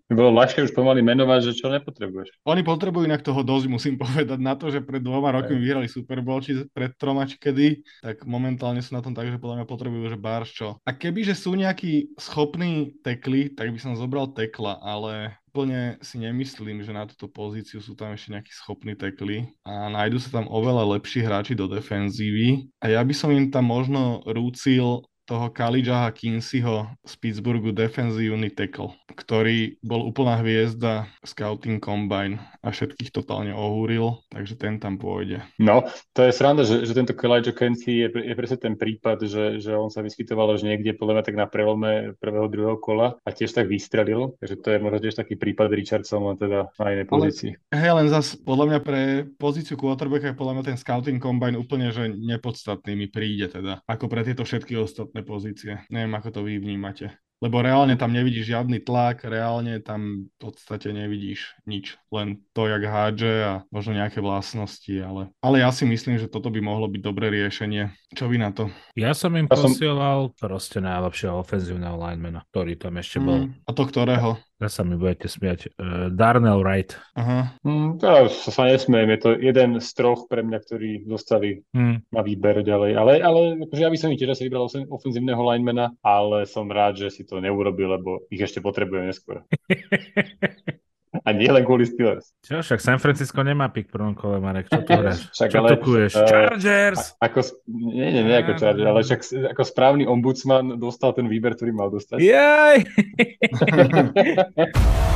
By bolo ľahšie už pomaly menovať, že čo nepotrebuješ. Oni potrebujú inak toho dosť, musím [LAUGHS] povedať, na to, že pred dvoma rokmi vyhrali Super Bowl, či pred troma, či kedy, tak momentálne sú na tom tak, že podľa mňa potrebujú, že Bars čo. A kebyže sú nejakí schopní tekli, tak by som zobral tekla, ale úplne si nemyslím, že na túto pozíciu sú tam ešte nejakí schopní tekli a nájdu sa tam oveľa lepší hráči do defenzívy. A ja by som im tam možno rúcil toho Kalijaha Kinseyho z Pittsburghu defenzívny tackle, ktorý bol úplná hviezda Scouting Combine a všetkých totálne ohúril, takže ten tam pôjde. No, to je sranda, že, že tento Kalijah Kinsey je, je presne ten prípad, že, že on sa vyskytoval už niekde podľa mňa tak na prelome prvého, druhého kola a tiež tak vystrelil, takže to je možno tiež taký prípad Richardson, len teda na inej pozícii. hej, len zas podľa mňa pre pozíciu quarterbacka je podľa mňa ten Scouting Combine úplne, že nepodstatný mi príde teda, ako pre tieto všetky ostatné ostatné pozície. Neviem, ako to vy vnímate. Lebo reálne tam nevidíš žiadny tlak, reálne tam v podstate nevidíš nič. Len to, jak hádže a možno nejaké vlastnosti, ale, ale ja si myslím, že toto by mohlo byť dobré riešenie. Čo vy na to? Ja som im ja posielal som... proste najlepšieho ofenzívneho linemana, ktorý tam ešte bol. Mm, a to ktorého? Ja sa mi budete smiať. Uh, Darnell Wright. Aha. Mm, ja sa nesmiem, je to jeden z troch pre mňa, ktorí dostali mm. na výber ďalej. Ale, ale akože ja by som tiež asi vybral ofenzívneho linemana, ale som rád, že si to neurobil, lebo ich ešte potrebujem neskôr. [LAUGHS] A nie len kvôli Steelers. Čo, však San Francisco nemá pik prvom kole, Marek. Čo tu hráš? Čo ale, tukuješ? Uh, Chargers! A, ako, nie, nie, nie ako Chargers, ale však ako správny ombudsman dostal ten výber, ktorý mal dostať. Jaj! [LAUGHS]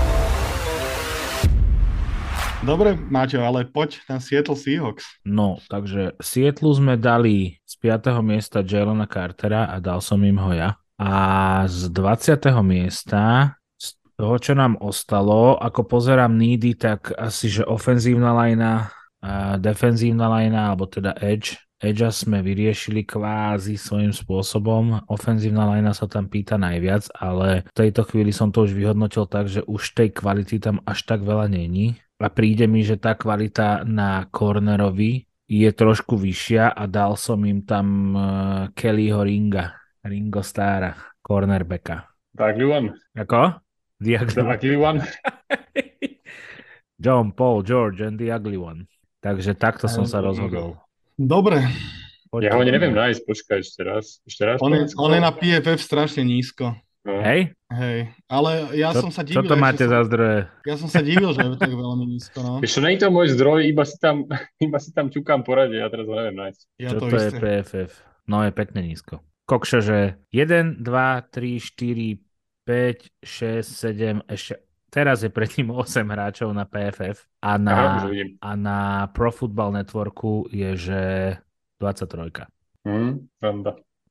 Dobre, Maťo, ale poď na Seattle Seahawks. No, takže Seattle sme dali z 5. miesta Jelena Cartera a dal som im ho ja. A z 20. miesta toho, čo nám ostalo, ako pozerám needy, tak asi, že ofenzívna lajna, defenzívna lajna, alebo teda edge, edge sme vyriešili kvázi svojím spôsobom. Ofenzívna lajna sa tam pýta najviac, ale v tejto chvíli som to už vyhodnotil tak, že už tej kvality tam až tak veľa není a príde mi, že tá kvalita na cornerovi je trošku vyššia a dal som im tam uh, Kellyho Ringa, Ringo Stara, cornerbacka. Tak one. Ako? The ugly, one. [LAUGHS] John, Paul, George and the ugly one. Takže takto som sa rozhodol. Dobre. Poďme. Ja ho neviem nájsť, počkaj ešte raz. Ešte raz on, je, on je na PFF strašne nízko. No. Hej? Hej, ale ja čo, som sa divil. Čo to máte za zdroje? Ja som sa divil, že je tak veľmi nízko, no. Ešte nie je to môj zdroj, iba si tam, [LAUGHS] iba si tam čukám porade, ja teraz ho neviem nájsť. Ja čo to, to je PFF? No je pekne nízko. Kokšo, že 1, 2, 3, 4, 5, 6, 7, ešte teraz je predtým 8 hráčov na PFF a na, a na Pro Football Networku je, že 23. Hmm,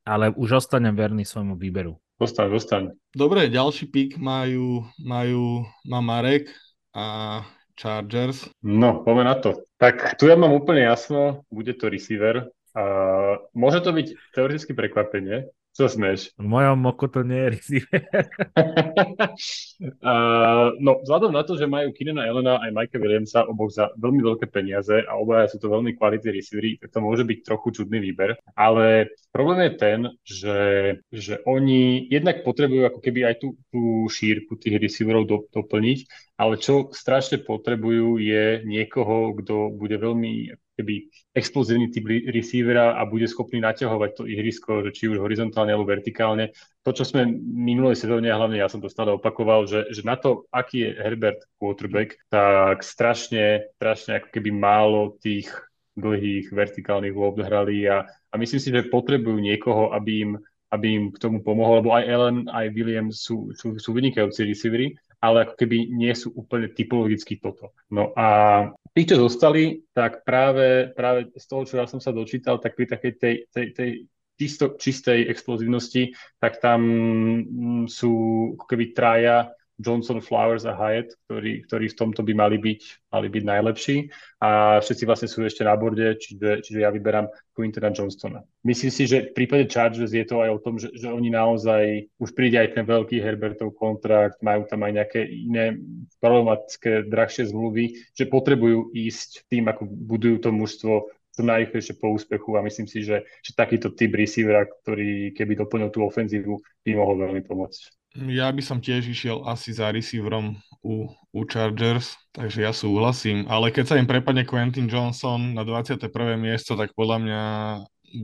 Ale už ostanem verný svojmu výberu. Zostaň, zostaň. Dobre, ďalší pik majú, majú, má Marek a Chargers. No, poďme na to. Tak tu ja mám úplne jasno, bude to receiver. A môže to byť teoreticky prekvapenie, čo smeš? V mojom oku to nie je receiver. [LAUGHS] uh, no, vzhľadom na to, že majú Kinena Elena aj Mikea Williamsa oboch za veľmi veľké peniaze a obaja sú to veľmi kvalitní receivery, tak to môže byť trochu čudný výber. Ale problém je ten, že, že oni jednak potrebujú ako keby aj tú, tú šírku tých receiverov do, doplniť, ale čo strašne potrebujú je niekoho, kto bude veľmi keby explozívny typ receivera a bude schopný naťahovať to ihrisko, či už horizontálne alebo vertikálne. To, čo sme minulej sezóne, hlavne ja som to stále opakoval, že, že na to, aký je Herbert quarterback, tak strašne, strašne ako keby málo tých dlhých vertikálnych lôb hrali a, a myslím si, že potrebujú niekoho, aby im, aby im k tomu pomohol, lebo aj Ellen, aj William sú, sú, sú vynikajúci receivery, ale ako keby nie sú úplne typologicky toto. No a tí, čo zostali, tak práve, práve z toho, čo ja som sa dočítal, tak pri takej tej, tej, tej čisto, čistej explozívnosti, tak tam mm, sú keby traja Johnson, Flowers a Hyatt, ktorí, ktorí v tomto by mali byť, mali byť najlepší. A všetci vlastne sú ešte na borde, čiže, čiže ja vyberám Quintana Johnstona. Myslím si, že v prípade Chargers je to aj o tom, že, že oni naozaj, už príde aj ten veľký Herbertov kontrakt, majú tam aj nejaké iné problematické, drahšie zmluvy, že potrebujú ísť tým, ako budujú to mužstvo čo najrychlejšie po úspechu a myslím si, že, že takýto typ receivera, ktorý keby doplnil tú ofenzívu, by mohol veľmi pomôcť. Ja by som tiež išiel asi za receiverom u, u Chargers, takže ja súhlasím. Ale keď sa im prepadne Quentin Johnson na 21. miesto, tak podľa mňa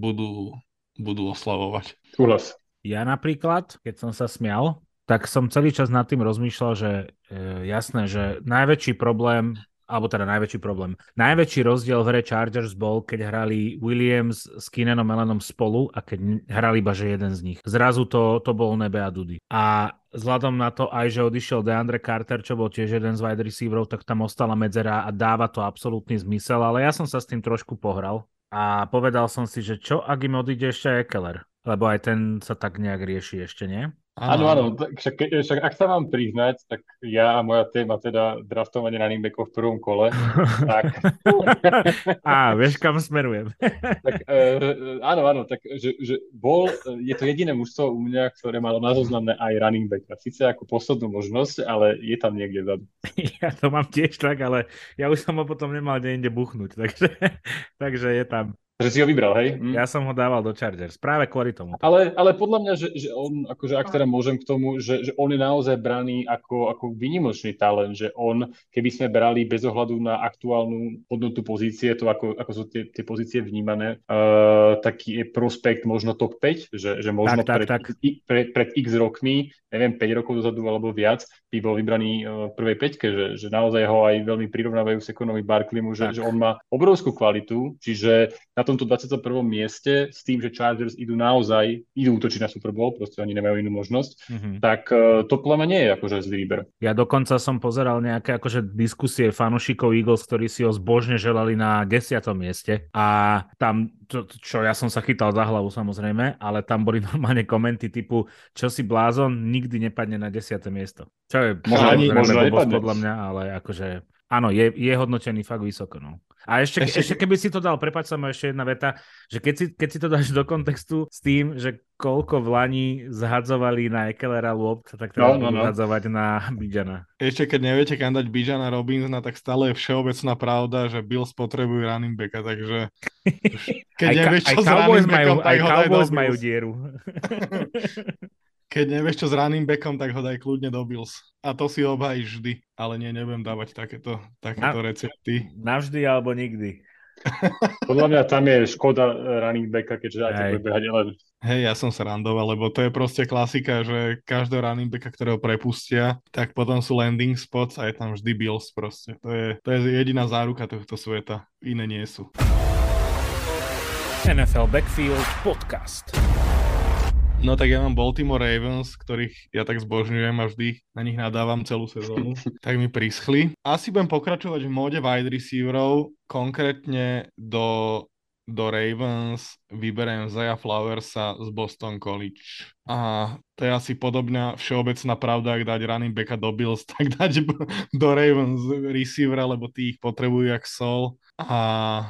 budú, budú oslavovať. Súhlas. Ja napríklad, keď som sa smial, tak som celý čas nad tým rozmýšľal, že e, jasné, že najväčší problém alebo teda najväčší problém. Najväčší rozdiel v hre Chargers bol, keď hrali Williams s Keenanom Melanom spolu a keď hrali iba že jeden z nich. Zrazu to, to bol Nebe a Dudy. A vzhľadom na to aj, že odišiel DeAndre Carter, čo bol tiež jeden z wide receiverov, tak tam ostala medzera a dáva to absolútny zmysel, ale ja som sa s tým trošku pohral a povedal som si, že čo ak im odíde ešte Ekeler, lebo aj ten sa tak nejak rieši ešte, nie? Áno, áno, však, však ak sa mám priznať, tak ja a moja téma teda draftovanie running backov v prvom kole, [LAUGHS] tak... Á, vieš, kam smerujem. [LAUGHS] tak e, áno, áno, tak že, že bol, je to jediné mužstvo u mňa, ktoré malo na zoznamné aj running backa. Sice ako poslednú možnosť, ale je tam niekde vzadu. [LAUGHS] Ja to mám tiež tak, ale ja už som ho potom nemal kde inde buchnúť, takže, takže je tam. Že si ho vybral, hej? Mm. Ja som ho dával do Chargers, práve kvôli tomu. Ale, ale podľa mňa, že, že on, akože ak teda môžem k tomu, že, že on je naozaj braný ako, ako výnimočný talent, že on, keby sme brali bez ohľadu na aktuálnu hodnotu pozície, to ako, ako sú tie, tie pozície vnímané, uh, taký je prospekt možno top 5, že, že možno tak, tak, pred, tak. Pred, pred x rokmi, neviem, 5 rokov dozadu alebo viac, by bol vybraný uh, v prvej peťke, že, že naozaj ho aj veľmi prirovnávajú s ekonomii Barclaymu, že, že on má obrovskú kvalitu, čiže na tomto 21. mieste s tým, že Chargers idú naozaj, idú útočiť na Super Bowl, proste oni nemajú inú možnosť, mm-hmm. tak uh, to podľa nie je akože zlý výber. Ja dokonca som pozeral nejaké akože diskusie fanúšikov Eagles, ktorí si ho zbožne želali na 10. mieste a tam, čo, čo ja som sa chytal za hlavu samozrejme, ale tam boli [LAUGHS] normálne komenty typu, čo si blázon, nikdy nepadne na 10. miesto. Čo je možno, ani, možno podľa mňa, ale akože áno, je, je hodnotený fakt vysoko. No. A ešte, ešte... ešte keby si to dal, prepáč sa ma ešte jedna veta, že keď si, keď si to dáš do kontextu s tým, že koľko v Lani zhadzovali na Ekelera lob, tak treba no, no, no. zhadzovať na Bidžana. Ešte keď neviete, kam dať Bidžana Robinsona, tak stále je všeobecná pravda, že Bills potrebujú running backa, takže [LAUGHS] keď aj, nevieš, čo aj s running backom, majú, aj Cowboys majú dieru. [LAUGHS] keď nevieš čo s running backom, tak ho daj kľudne do Bills. A to si obhajíš vždy. Ale nie, nebudem dávať takéto, takéto Na, recepty. Navždy alebo nikdy. [LAUGHS] [LAUGHS] Podľa mňa tam je škoda running backa, keďže aj tak bude behať len. Hej, ja som sa randoval, lebo to je proste klasika, že každého running backa, ktorého prepustia, tak potom sú landing spots a je tam vždy Bills proste. To je, to je jediná záruka tohto sveta. Iné nie sú. NFL Backfield Podcast. No tak ja mám Baltimore Ravens, ktorých ja tak zbožňujem a vždy na nich nadávam celú sezónu. [LAUGHS] tak mi prischli. Asi budem pokračovať v móde wide receiverov, konkrétne do do Ravens vyberiem Zaya Flowersa z Boston College. A to je asi podobná všeobecná pravda, ak dať running backa do Bills, [LAUGHS] tak dať do Ravens receiver, lebo tí ich potrebujú jak sol. A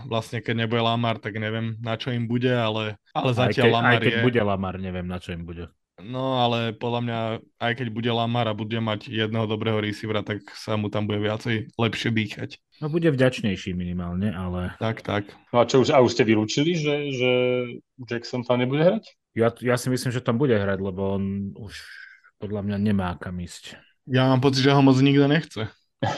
vlastne keď nebude Lamar, tak neviem, na čo im bude, ale, ale zatiaľ aj keď, Lamar aj keď je... bude Lamar, neviem, na čo im bude. No ale podľa mňa, aj keď bude Lamar a bude mať jedného dobrého receivera, tak sa mu tam bude viacej lepšie dýchať. No bude vďačnejší minimálne, ale... Tak, tak. No a čo už, a už ste vylúčili, že, že Jackson tam nebude hrať? Ja, ja si myslím, že tam bude hrať, lebo on už podľa mňa nemá kam ísť. Ja mám pocit, že ho moc nikto nechce.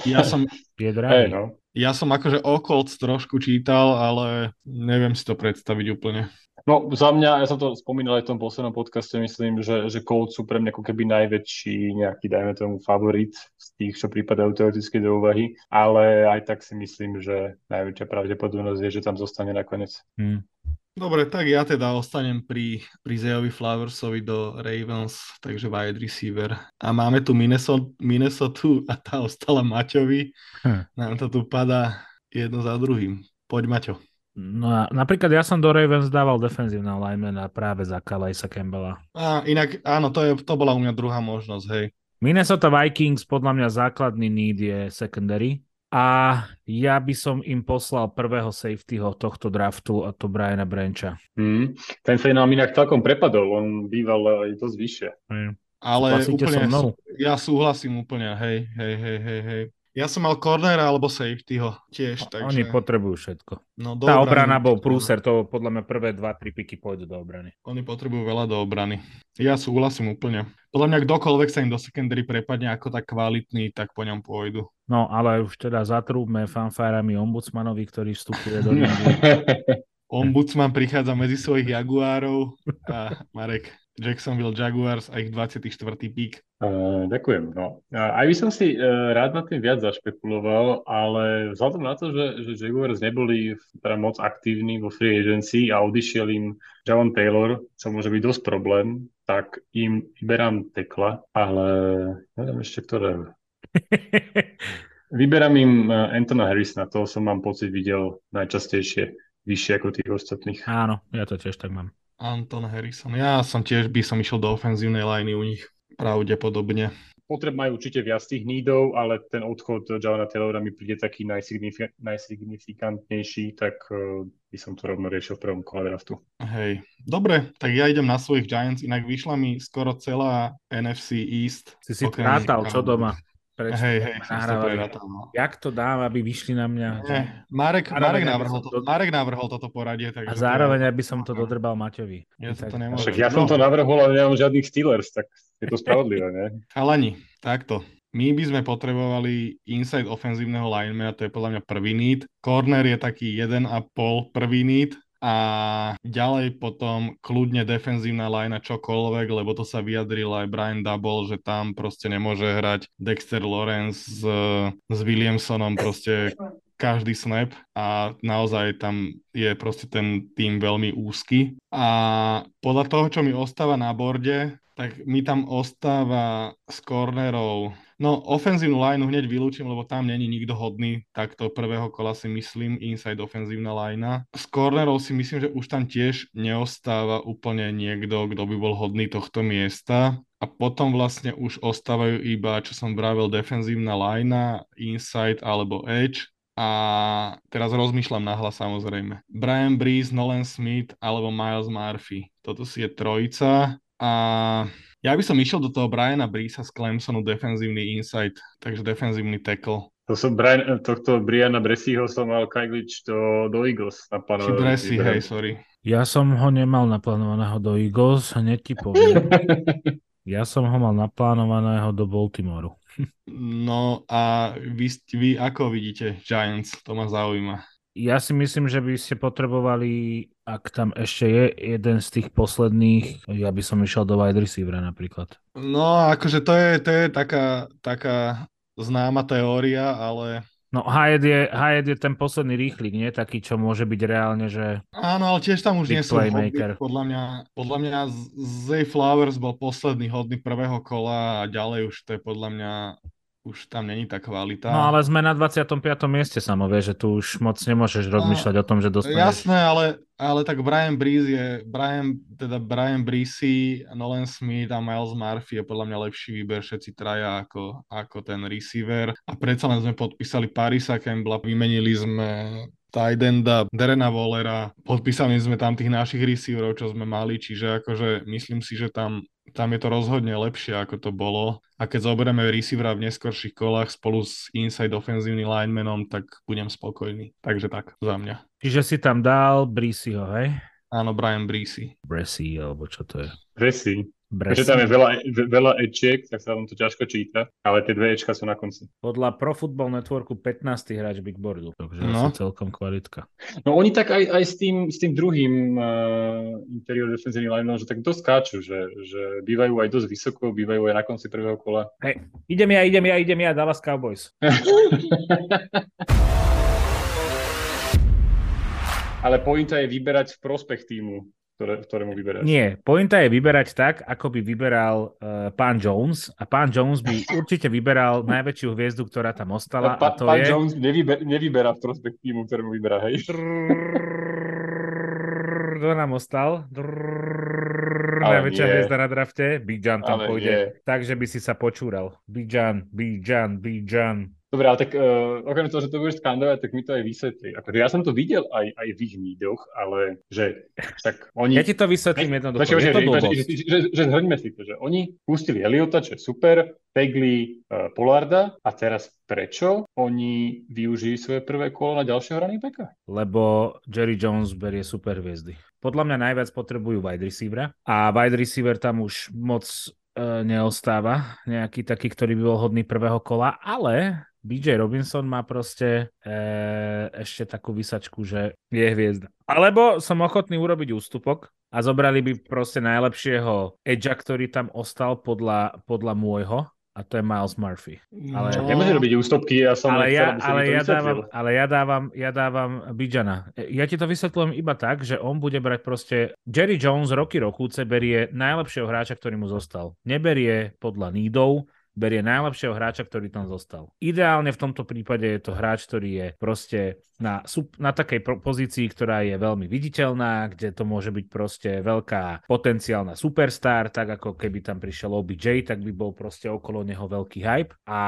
Ja som... [LAUGHS] Je drahý. Hey, no. Ja som akože o trošku čítal, ale neviem si to predstaviť úplne. No za mňa, ja som to spomínal aj v tom poslednom podcaste, myslím, že, že Colts sú pre mňa ako keby najväčší nejaký, dajme tomu, favorit z tých, čo prípadajú teoreticky do úvahy, ale aj tak si myslím, že najväčšia pravdepodobnosť je, že tam zostane nakoniec. Hmm. Dobre, tak ja teda ostanem pri, pri Zejovi Flowersovi do Ravens, takže wide receiver. A máme tu Minnesota, Minnesota a tá ostala Maťovi. Hm. Nám to tu padá jedno za druhým. Poď Maťo. No a napríklad ja som do Ravens dával defenzívna linemana práve za Kalajsa Campbella. A inak, áno, to, je, to bola u mňa druhá možnosť, hej. Minnesota Vikings, podľa mňa základný need je secondary. A ja by som im poslal prvého safetyho tohto draftu a to Briana Brancha. Mm, ten sa nám inak celkom prepadol, on býval aj dosť vyššie. Mm. Ale úplne, so ja súhlasím úplne, hej, hej, hej, hej, hej. Ja som mal cornera alebo safetyho tiež. Takže... Oni potrebujú všetko. No, Tá obrana bol prúser, to podľa mňa prvé dva, tri piky pôjdu do obrany. Oni potrebujú veľa do obrany. Ja súhlasím úplne. Podľa mňa kdokoľvek sa im do secondary prepadne ako tak kvalitný, tak po ňom pôjdu. No ale už teda zatrúbme fanfárami ombudsmanovi, ktorý vstupuje do [LAUGHS] Ombudsman prichádza medzi svojich jaguárov a Marek Jacksonville Jaguars a ich 24. pík. Uh, ďakujem. No. Aj by som si uh, rád na tým viac zašpekuloval, ale vzhľadom na to, že, že Jaguars neboli teda moc aktívni vo free agency a odišiel im Javon Taylor, čo môže byť dosť problém, tak im vyberám tekla, ale neviem ešte ktoré. [LAUGHS] Vyberám im Antona Harrisona, toho som mám pocit videl najčastejšie vyššie ako tých ostatných. Áno, ja to tiež tak mám. Anton Harrison. Ja som tiež by som išiel do ofenzívnej liney u nich pravdepodobne. Potreb majú určite viac tých nídov, ale ten odchod Javana Taylora mi príde taký najsignifi- najsignifikantnejší, tak uh, by som to rovno riešil v prvom kole draftu. Hej, dobre, tak ja idem na svojich Giants, inak vyšla mi skoro celá NFC East. Si si prátal, čo doma? Prečo hej, hej, nahrávali. No. Jak to dám, aby vyšli na mňa? Nie, Marek, Marek, navrhol to, Marek navrhol toto poradie. Takže a zároveň, aby som to dodrbal Maťovi. Ja, to to Však ja som to navrhol, ale nemám žiadnych Steelers, tak je to spravodlivé, nie? [LAUGHS] Chalani, takto. My by sme potrebovali inside ofenzívneho linemana, to je podľa mňa prvý need. Corner je taký 1,5 prvý need, a ďalej potom kľudne defenzívna lajna čokoľvek, lebo to sa vyjadril aj Brian Double, že tam proste nemôže hrať Dexter Lawrence s, s Williamsonom, proste každý snap a naozaj tam je proste ten tým veľmi úzky. A podľa toho, čo mi ostáva na borde, tak mi tam ostáva z cornerov No, ofenzívnu line hneď vylúčim, lebo tam není nikto hodný, takto prvého kola si myslím, inside ofenzívna line. Z cornerov si myslím, že už tam tiež neostáva úplne niekto, kto by bol hodný tohto miesta. A potom vlastne už ostávajú iba, čo som vravel, defenzívna line, inside alebo edge. A teraz rozmýšľam nahlas samozrejme. Brian Breeze, Nolan Smith alebo Miles Murphy. Toto si je trojica. A ja by som išiel do toho Briana Brisa z Clemsonu, defenzívny insight, takže defenzívny tackle. To som Brian, tohto Briana Bressyho som mal Kajglič do, do Eagles naplánovaný. Či Bressy, hej, sorry. Ja som ho nemal naplánovaného do Eagles, hneď ti poviem. [LAUGHS] ja som ho mal naplánovaného do Baltimoru. no a vy, vy ako vidíte Giants? To ma zaujíma. Ja si myslím, že by ste potrebovali, ak tam ešte je jeden z tých posledných, ja by som išiel do wide receivera napríklad. No, akože to je, to je taká, taká známa teória, ale No Hayed je, Hayed je ten posledný rýchlik, nie? Taký, čo môže byť reálne, že... Áno, ale tiež tam už nie sú hodný. Podľa mňa, podľa mňa Zay Flowers bol posledný hodný prvého kola a ďalej už to je podľa mňa už tam není tá kvalita. No ale sme na 25. mieste samové, že tu už moc nemôžeš no, rozmýšľať o tom, že dostaneš. Jasné, ale, ale tak Brian Breeze je, Brian, teda Brian Breesy, Nolan Smith a Miles Murphy je podľa mňa lepší výber všetci traja ako, ako ten receiver. A predsa len sme podpísali Parisa Campbella, vymenili sme Tidenda, Derena Wallera, podpísali sme tam tých našich receiverov, čo sme mali, čiže akože myslím si, že tam tam je to rozhodne lepšie, ako to bolo. A keď zoberieme receivera v neskorších kolách spolu s inside offenzívnym linemanom, tak budem spokojný. Takže tak, za mňa. Čiže si tam dal Breesyho, hej? Áno, Brian Breesy. Breesy, alebo čo to je? Takže tam je veľa, veľa ečiek, tak sa vám to ťažko číta, ale tie dve ečka sú na konci. Podľa Pro Football Networku 15. hráč Big Boardu, takže no. asi celkom kvalitka. No oni tak aj, aj s, tým, s tým druhým uh, interior defensívnym lineom, že tak dosť skáču, že, že bývajú aj dosť vysoko, bývajú aj na konci prvého kola. Hej, idem ja, idem ja, idem ja, Dallas Cowboys. [LAUGHS] ale pointa je vyberať v prospech týmu ktoré, ktorému vyberáš. Nie, pointa je vyberať tak, ako by vyberal uh, pán Jones a pán Jones by [LAUGHS] určite vyberal najväčšiu hviezdu, ktorá tam ostala. Pa, a to pán je... Jones nevyber, nevyberá v prospekt týmu, ktorému vyberá, hej? Kto nám ostal? najväčšia hviezda na drafte. Big John tam Ale pôjde. Nie. Takže by si sa počúral. John, Big John. Dobre, ale tak uh, okrem toho, že to budeš skandovať, tak mi to aj vysvetlí. Akože ja som to videl aj, aj v ich mídoch, ale že tak oni... Ja ti to vysvetlím jednoducho. Že, je to že, že, že, že zhrňme si to, že oni pustili Eliota, čo je super, Pegli uh, Polarda a teraz prečo oni využijú svoje prvé kolo na ďalšieho running backa? Lebo Jerry Jones berie super hviezdy. Podľa mňa najviac potrebujú wide receivera a wide receiver tam už moc uh, neostáva nejaký taký, ktorý by bol hodný prvého kola, ale BJ Robinson má proste e, ešte takú vysačku, že je hviezda. Alebo som ochotný urobiť ústupok a zobrali by proste najlepšieho edge, ktorý tam ostal podľa, podľa môjho a to je Miles Murphy. Ale... No. Nemôže robiť ústupky, ja som ale ja, ale ja dávam, ale ja dávam, ja dávam Bidžana. Ja ti to vysvetľujem iba tak, že on bude brať proste Jerry Jones roky rokúce berie najlepšieho hráča, ktorý mu zostal. Neberie podľa nídov, berie najlepšieho hráča, ktorý tam zostal. Ideálne v tomto prípade je to hráč, ktorý je proste na, na takej pozícii, ktorá je veľmi viditeľná, kde to môže byť proste veľká potenciálna superstar, tak ako keby tam prišiel OBJ, tak by bol proste okolo neho veľký hype a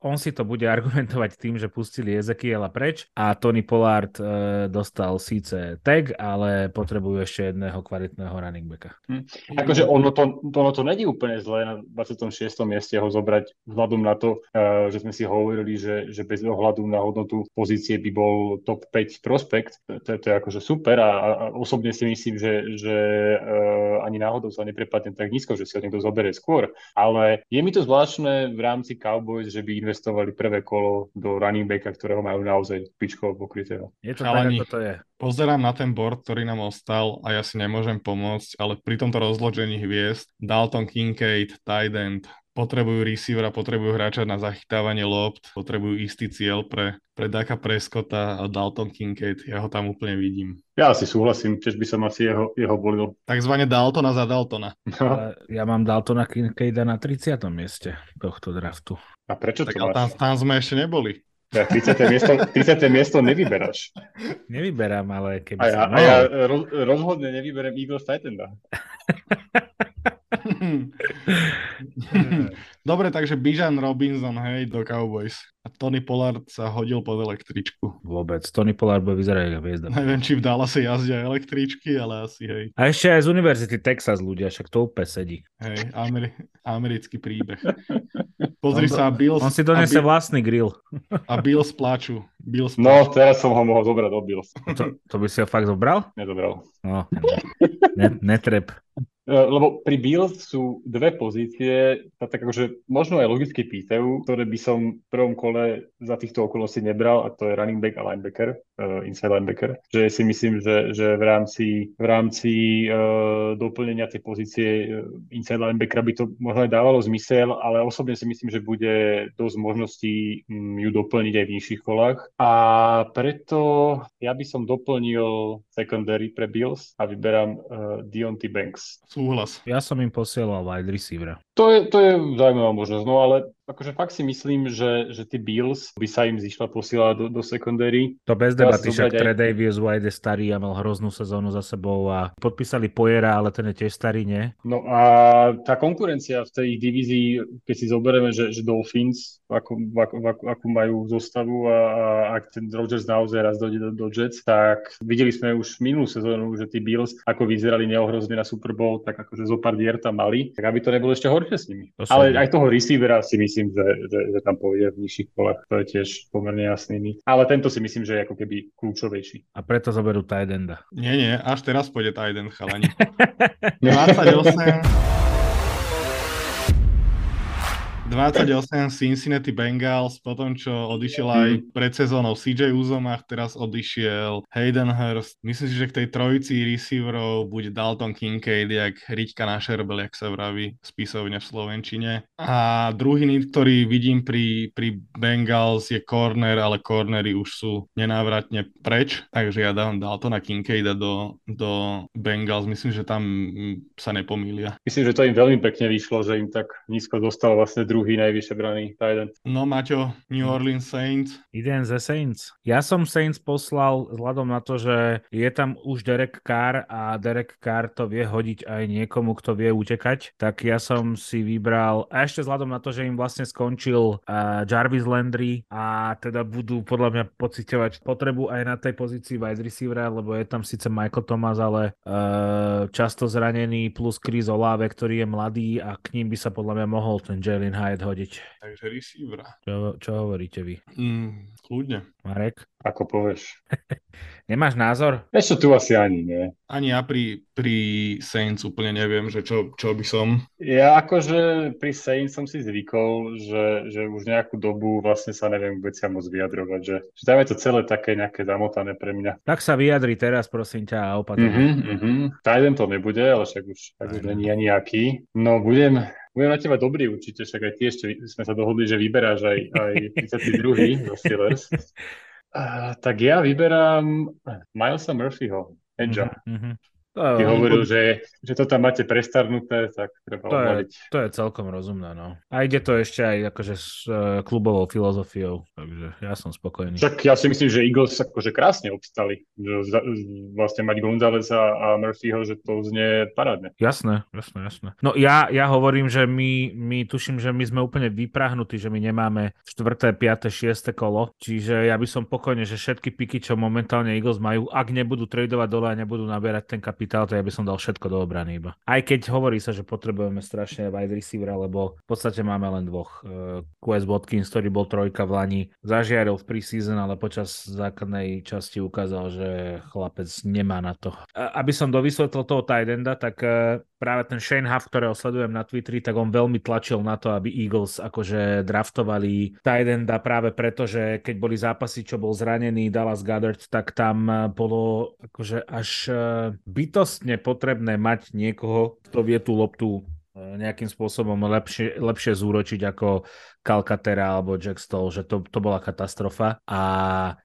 on si to bude [LAUGHS] argumentovať tým, že pustili Ezekiela preč a Tony Pollard e, dostal síce tag, ale potrebujú ešte jedného kvalitného running backa. Hm. Akože ono to, ono to není úplne zlé na 26. mieste ho zobrať zobrať vzhľadom na to, eh, že sme si hovorili, že, že bez ohľadu na hodnotu pozície by bol top 5 prospekt. To, to je akože super a, a osobne si myslím, že, že uh, ani náhodou sa neprepadne tak nízko, že si ho niekto zoberie skôr. Ale je mi to zvláštne v rámci Cowboys, že by investovali prvé kolo do running backa, ktorého majú naozaj pičkovo pokrytého. Je to tak, ako to je. Pozerám na ten board, ktorý nám ostal a ja si nemôžem pomôcť, ale pri tomto rozložení hviezd Dalton Kincaid, tight end, potrebujú receivera, potrebujú hráča na zachytávanie lopt, potrebujú istý cieľ pre, pre Daka Prescotta a Dalton Kincaid. Ja ho tam úplne vidím. Ja asi súhlasím, tiež by som asi jeho, jeho volil. Takzvané Daltona za Daltona. No. Ja mám Daltona Kincaida na 30. mieste tohto draftu. A prečo Tak to tam, tam sme ešte neboli. Ja 30. miesto, 30. miesto nevyberáš. [LAUGHS] Nevyberám, ale keby A ja, som a ja roz, rozhodne nevyberiem Eagles Titanda. [LAUGHS] [LAUGHS] Dobre, takže Bijan Robinson, hej, do Cowboys. A Tony Pollard sa hodil pod električku. Vôbec. Tony Pollard bude vyzerať ako hviezda. Neviem, či v Dallase jazdia električky, ale asi hej. A ešte aj z Univerzity Texas ľudia, však to úplne sedí. Hej, Ameri- americký príbeh. Pozri On sa, Bills, On si a, donese Bi- vlastný grill. [LAUGHS] a Bills plačú. Bills No, plačú. teraz som ho mohol zobrať do Bills. To, to by si ho fakt zobral? Nezobral. No, ne, netreb. E, Lebo pri Bills sú dve pozície, sa tak akože možno aj logicky pýtajú, ktoré by som v prvom kole za týchto okolností nebral, a to je running back a linebacker, uh, inside linebacker. Že si myslím, že, že v rámci, v rámci uh, doplnenia tej pozície uh, inside linebackera by to možno aj dávalo zmysel, ale osobne si myslím, že bude dosť možností um, ju doplniť aj v nižších kolách. A preto ja by som doplnil secondary pre Bills a vyberám uh, Deontay Banks. Súhlas. Ja som im posielal wide receivera. To je, to je zaujímavá možnosť, no ale akože fakt si myslím, že, že tí Bills by sa im zišla posielať do, do secondary. To bez debaty, však aj- Tredavious White je starý a mal hroznú sezónu za sebou a podpísali Pojera, ale ten je tiež starý, nie? No a tá konkurencia v tej divízii, keď si zoberieme, že, že Dolphins, ako, ako, ako, ako majú zostavu a, a ak ten Rodgers naozaj raz dojde do, do Jets, tak videli sme už minulú sezónu, že tí Bills, ako vyzerali neohrozne na Super Bowl, tak akože zo pár dier tam mali, tak aby to nebolo ešte horšie s nimi. To Ale aj toho receivera si myslím, že, že, že tam pôjde v nižších kolách, to je tiež pomerne jasný. Ale tento si myslím, že je ako keby kľúčovejší. A preto zoberú tight enda. Nie, nie, až teraz pôjde Tiden, chalani. [LAUGHS] 28. 28 Cincinnati Bengals, potom čo odišiel aj pred sezónou CJ Uzomach, teraz odišiel Hayden Hurst. Myslím si, že k tej trojici receiverov bude Dalton Kincaid, jak Riťka na šerbel, jak sa vraví spisovne v Slovenčine. A druhý nit, ktorý vidím pri, pri Bengals je corner, ale cornery už sú nenávratne preč, takže ja dám Daltona Kincaida do, do Bengals. Myslím, že tam sa nepomília. Myslím, že to im veľmi pekne vyšlo, že im tak nízko dostal vlastne druhý najvyššie braný tight. No Maťo, New Orleans Saints. Idem ze Saints. Ja som Saints poslal vzhľadom na to, že je tam už Derek Carr a Derek Carr to vie hodiť aj niekomu, kto vie utekať, tak ja som si vybral, a ešte vzhľadom na to, že im vlastne skončil uh, Jarvis Landry a teda budú podľa mňa pociťovať potrebu aj na tej pozícii wide receivera, lebo je tam síce Michael Thomas, ale uh, často zranený plus Chris Olave, ktorý je mladý a k ním by sa podľa mňa mohol ten Jalen Hyde hodiť. Takže receivera. Čo, čo hovoríte vy? Mm, kľudne. Marek? Ako povieš. [LAUGHS] Nemáš názor? Ešte tu asi ani nie. Ani ja pri, pri Saints úplne neviem, že čo, čo by som. Ja akože pri Saints som si zvykol, že, že už nejakú dobu vlastne sa neviem vôbec sa moc vyjadrovať, že, že tam je to celé také nejaké zamotané pre mňa. Tak sa vyjadri teraz, prosím ťa, a opatrne. Mhm, mhm. Tajden to nebude, ale však už, tak už není ani aký. No budem, budem na teba dobrý určite, však aj ty ešte sme sa dohodli, že vyberáš aj, aj [LAUGHS] 32. zo Steelers. [LAUGHS] Uh, tak ja vyberám Milesa Murphyho, Edgea. Ty To, hovoril, že, že to tam máte prestarnuté, tak treba to, je, to je celkom rozumné, no. A ide to ešte aj akože s uh, klubovou filozofiou, takže ja som spokojný. Však ja si myslím, že Eagles akože krásne obstali. Že za- vlastne mať Gonzalesa a Murphyho, že to znie parádne. Jasné, jasné, jasné. No ja, ja hovorím, že my, my tuším, že my sme úplne vyprahnutí, že my nemáme 4., 5., 6. kolo, čiže ja by som pokojne, že všetky piky, čo momentálne Eagles majú, ak nebudú tradovať dole a nebudú naberať ten kapitál, to ja by som dal všetko do obrany iba. Aj keď hovorí sa, že potrebujeme strašne wide receivera, lebo v podstate máme len dvoch. Uh, Quest Watkins, ktorý bol trojka v Lani, zažiaril v preseason, ale počas základnej časti ukázal, že chlapec nemá na to. Aby som dovysvetlil toho tight enda, tak uh, práve ten Shane Huff, ktorého sledujem na Twitteri, tak on veľmi tlačil na to, aby Eagles akože draftovali tight enda práve preto, že keď boli zápasy, čo bol zranený Dallas Goddard, tak tam eh, bolo akože až eh, bytostne potrebné mať niekoho, kto vie tú loptu nejakým spôsobom lepšie, lepšie zúročiť ako Calcatera alebo Jack Stoll, že to, to bola katastrofa a,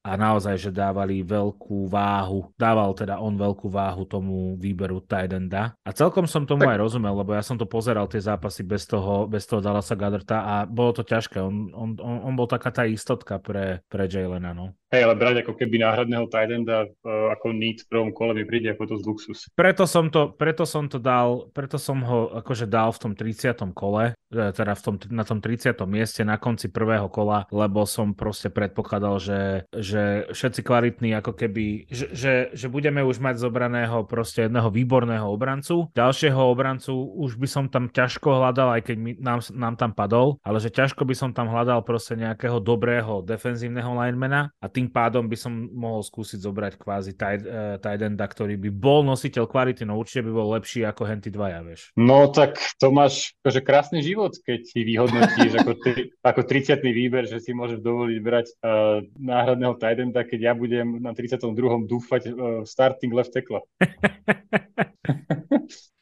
a naozaj, že dávali veľkú váhu, dával teda on veľkú váhu tomu výberu Tidenda a celkom som tomu tak. aj rozumel, lebo ja som to pozeral tie zápasy bez toho, bez toho Dallasa Gadrta a bolo to ťažké, on, on, on, on bol taká tá istotka pre, pre Jalena, no. Hej, ale brať ako keby náhradného Tidenda uh, ako need v prvom kole mi príde ako z luxus. Preto som to, preto som to dal, preto som ho akože dal v tom 30. kole, e, teda v tom, na tom 30. mieste na konci prvého kola, lebo som proste predpokladal, že, že všetci kvalitní ako keby, že, že, že budeme už mať zobraného proste jedného výborného obrancu, ďalšieho obrancu už by som tam ťažko hľadal, aj keď mi, nám, nám tam padol, ale že ťažko by som tam hľadal proste nejakého dobrého defenzívneho linemana a tým pádom by som mohol skúsiť zobrať kvázi tight, uh, tight enda, ktorý by bol nositeľ kvality, no určite by bol lepší ako henty dvaja, vieš. No tak to máš akože krásny život, keď si vyhodnotíš [LAUGHS] ako, tri, ako 30. výber, že si môžeš dovoliť brať uh, náhradného tight keď ja budem na 32. dúfať uh, starting left tackle. [LAUGHS]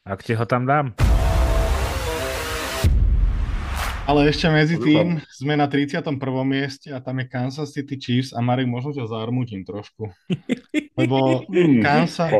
Ak ti ho tam dám. Ale ešte medzi tým sme na 31. mieste a tam je Kansas City Chiefs a Marek, možno ťa zarmutím trošku. Lebo hmm, Kansas,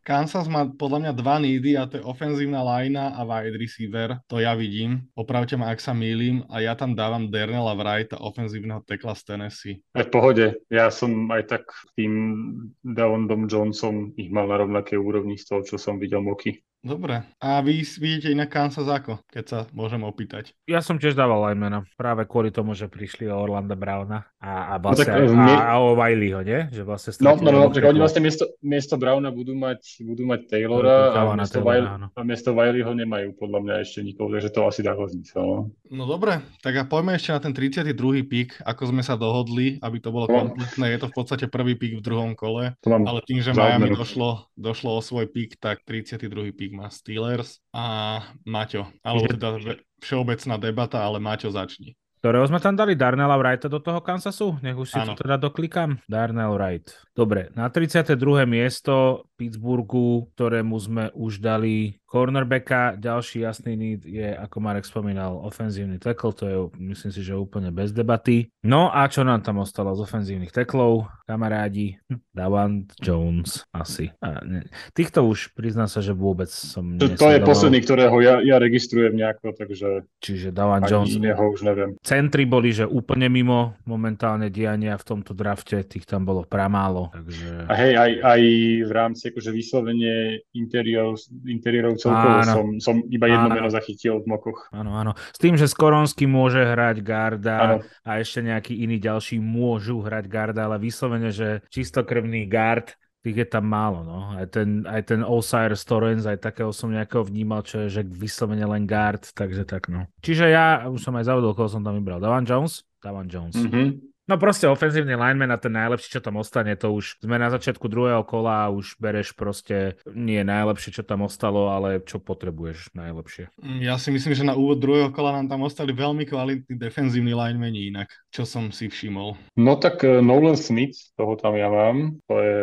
Kansas má podľa mňa dva nídy a to je ofenzívna lajna a wide receiver. To ja vidím. Opravte ma, ak sa mýlim. A ja tam dávam Dernela Wrighta, ofenzívneho tekla z Tennessee. Aj v pohode. Ja som aj tak tým Davondom Johnson ich mal na rovnaké úrovni z toho, čo som videl moky. Dobre. A vy vidíte inak Kansas ako, keď sa môžem opýtať? Ja som tiež dával linemana, práve kvôli tomu, že prišli o Orlanda Browna a, a, vlastne, no, tak, a, my... a o Wileyho, nie? Že vlastne no, no, no, no oni vlastne miesto, miesto Browna budú mať, budú mať Taylora a miesto, Taylora, Wiley, a miesto Wileyho nemajú podľa mňa ešte nikoho, takže to asi dá zmysel. No. no dobre, tak a poďme ešte na ten 32. pík, ako sme sa dohodli, aby to bolo no. kompletné. Je to v podstate prvý pík v druhom kole, ale tým, že Miami došlo, došlo o svoj pík, tak 32. pík má Steelers a Maťo. Alebo teda všeobecná debata, ale Maťo začni. Ktorého sme tam dali? Darnella Wrighta do toho Kansasu? Nech už si ano. to teda doklikám. Darnell Wright. Dobre, na 32. miesto Pittsburghu, ktorému sme už dali cornerbacka. Ďalší jasný need je, ako Marek spomínal, ofenzívny tackle, to je myslím si, že úplne bez debaty. No a čo nám tam ostalo z ofenzívnych teklov? Kamarádi, Davant Jones asi. A ne, týchto už priznám sa, že vôbec som To, to je posledný, ktorého ja, ja registrujem nejako, takže... Čiže Davant Jones. Iného už neviem. Centri boli, že úplne mimo momentálne diania v tomto drafte, tých tam bolo pramálo. Takže... A hej, aj, aj v rámci akože vyslovene interiérov, interiérov celkovo áno. som, som iba jedno áno. meno zachytil v mokoch. Áno, áno. S tým, že Skoronsky môže hrať garda áno. a ešte nejakí iní ďalší môžu hrať garda, ale vyslovene, že čistokrvný gard tých je tam málo, no. Aj ten, aj ten Osiris Torrens, aj takého som nejakého vnímal, čo je, že vyslovene len guard, takže tak, no. Čiže ja už som aj zavodol, koho som tam vybral. Davan Jones? Davan Jones. Mm-hmm. No proste ofenzívny lineman a ten najlepší, čo tam ostane, to už sme na začiatku druhého kola a už bereš proste nie najlepšie, čo tam ostalo, ale čo potrebuješ najlepšie. Mm, ja si myslím, že na úvod druhého kola nám tam ostali veľmi kvalitní defenzívni linemeni inak, čo som si všimol. No tak uh, Nolan Smith, toho tam ja mám, to je,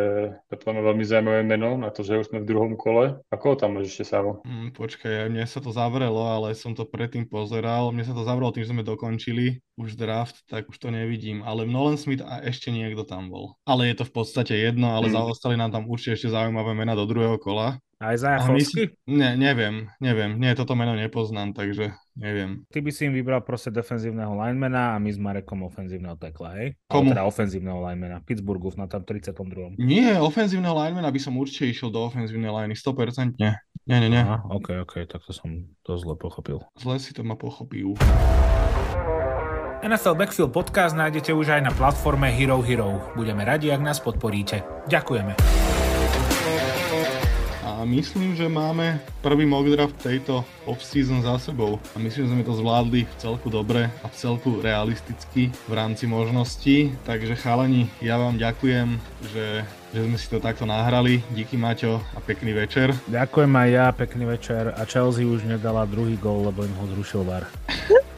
to je veľmi zaujímavé meno, na to, že už sme v druhom kole. Ako ho tam máš ešte samo? Mm, počkaj, mne sa to zavrelo, ale som to predtým pozeral. Mne sa to zavrelo tým, že sme dokončili už draft, tak už to nevidím. Ale Nolan Smith a ešte niekto tam bol. Ale je to v podstate jedno, ale hmm. zaostali nám tam určite ešte zaujímavé mena do druhého kola. Aj za si... Ne, neviem, neviem. Nie, toto meno nepoznám, takže neviem. Ty by si im vybral proste defenzívneho linemana a my s Marekom ofenzívneho tekla, hej? Komu? teda ofenzívneho linemana. Pittsburghu na tam 32. Nie, ofenzívneho linemana by som určite išiel do ofenzívnej liney, 100%. Nie, nie, nie. nie. Aha, ok, ok, tak to som to zle pochopil. Zle si to ma pochopil. NFL Backfield podcast nájdete už aj na platforme Hero Hero. Budeme radi, ak nás podporíte. Ďakujeme. A myslím, že máme prvý mock draft tejto off-season za sebou. A myslím, že sme to zvládli v celku dobre a v celku realisticky v rámci možností. Takže chalani, ja vám ďakujem, že že sme si to takto nahrali. Díky Maťo a pekný večer. Ďakujem aj ja, pekný večer. A Chelsea už nedala druhý gol, lebo im ho zrušil VAR. [LAUGHS]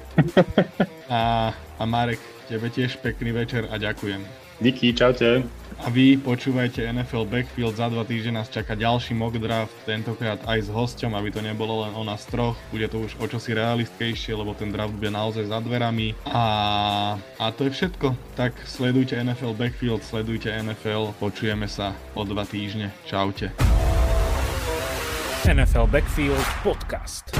a, a Marek, tebe tiež pekný večer a ďakujem. Díky, čaute. A vy počúvajte NFL Backfield, za dva týždne nás čaká ďalší mock draft, tentokrát aj s hosťom, aby to nebolo len o nás troch, bude to už o čosi realistkejšie, lebo ten draft bude naozaj za dverami. A, a to je všetko, tak sledujte NFL Backfield, sledujte NFL, počujeme sa o dva týždne. Čaute. NFL Backfield Podcast.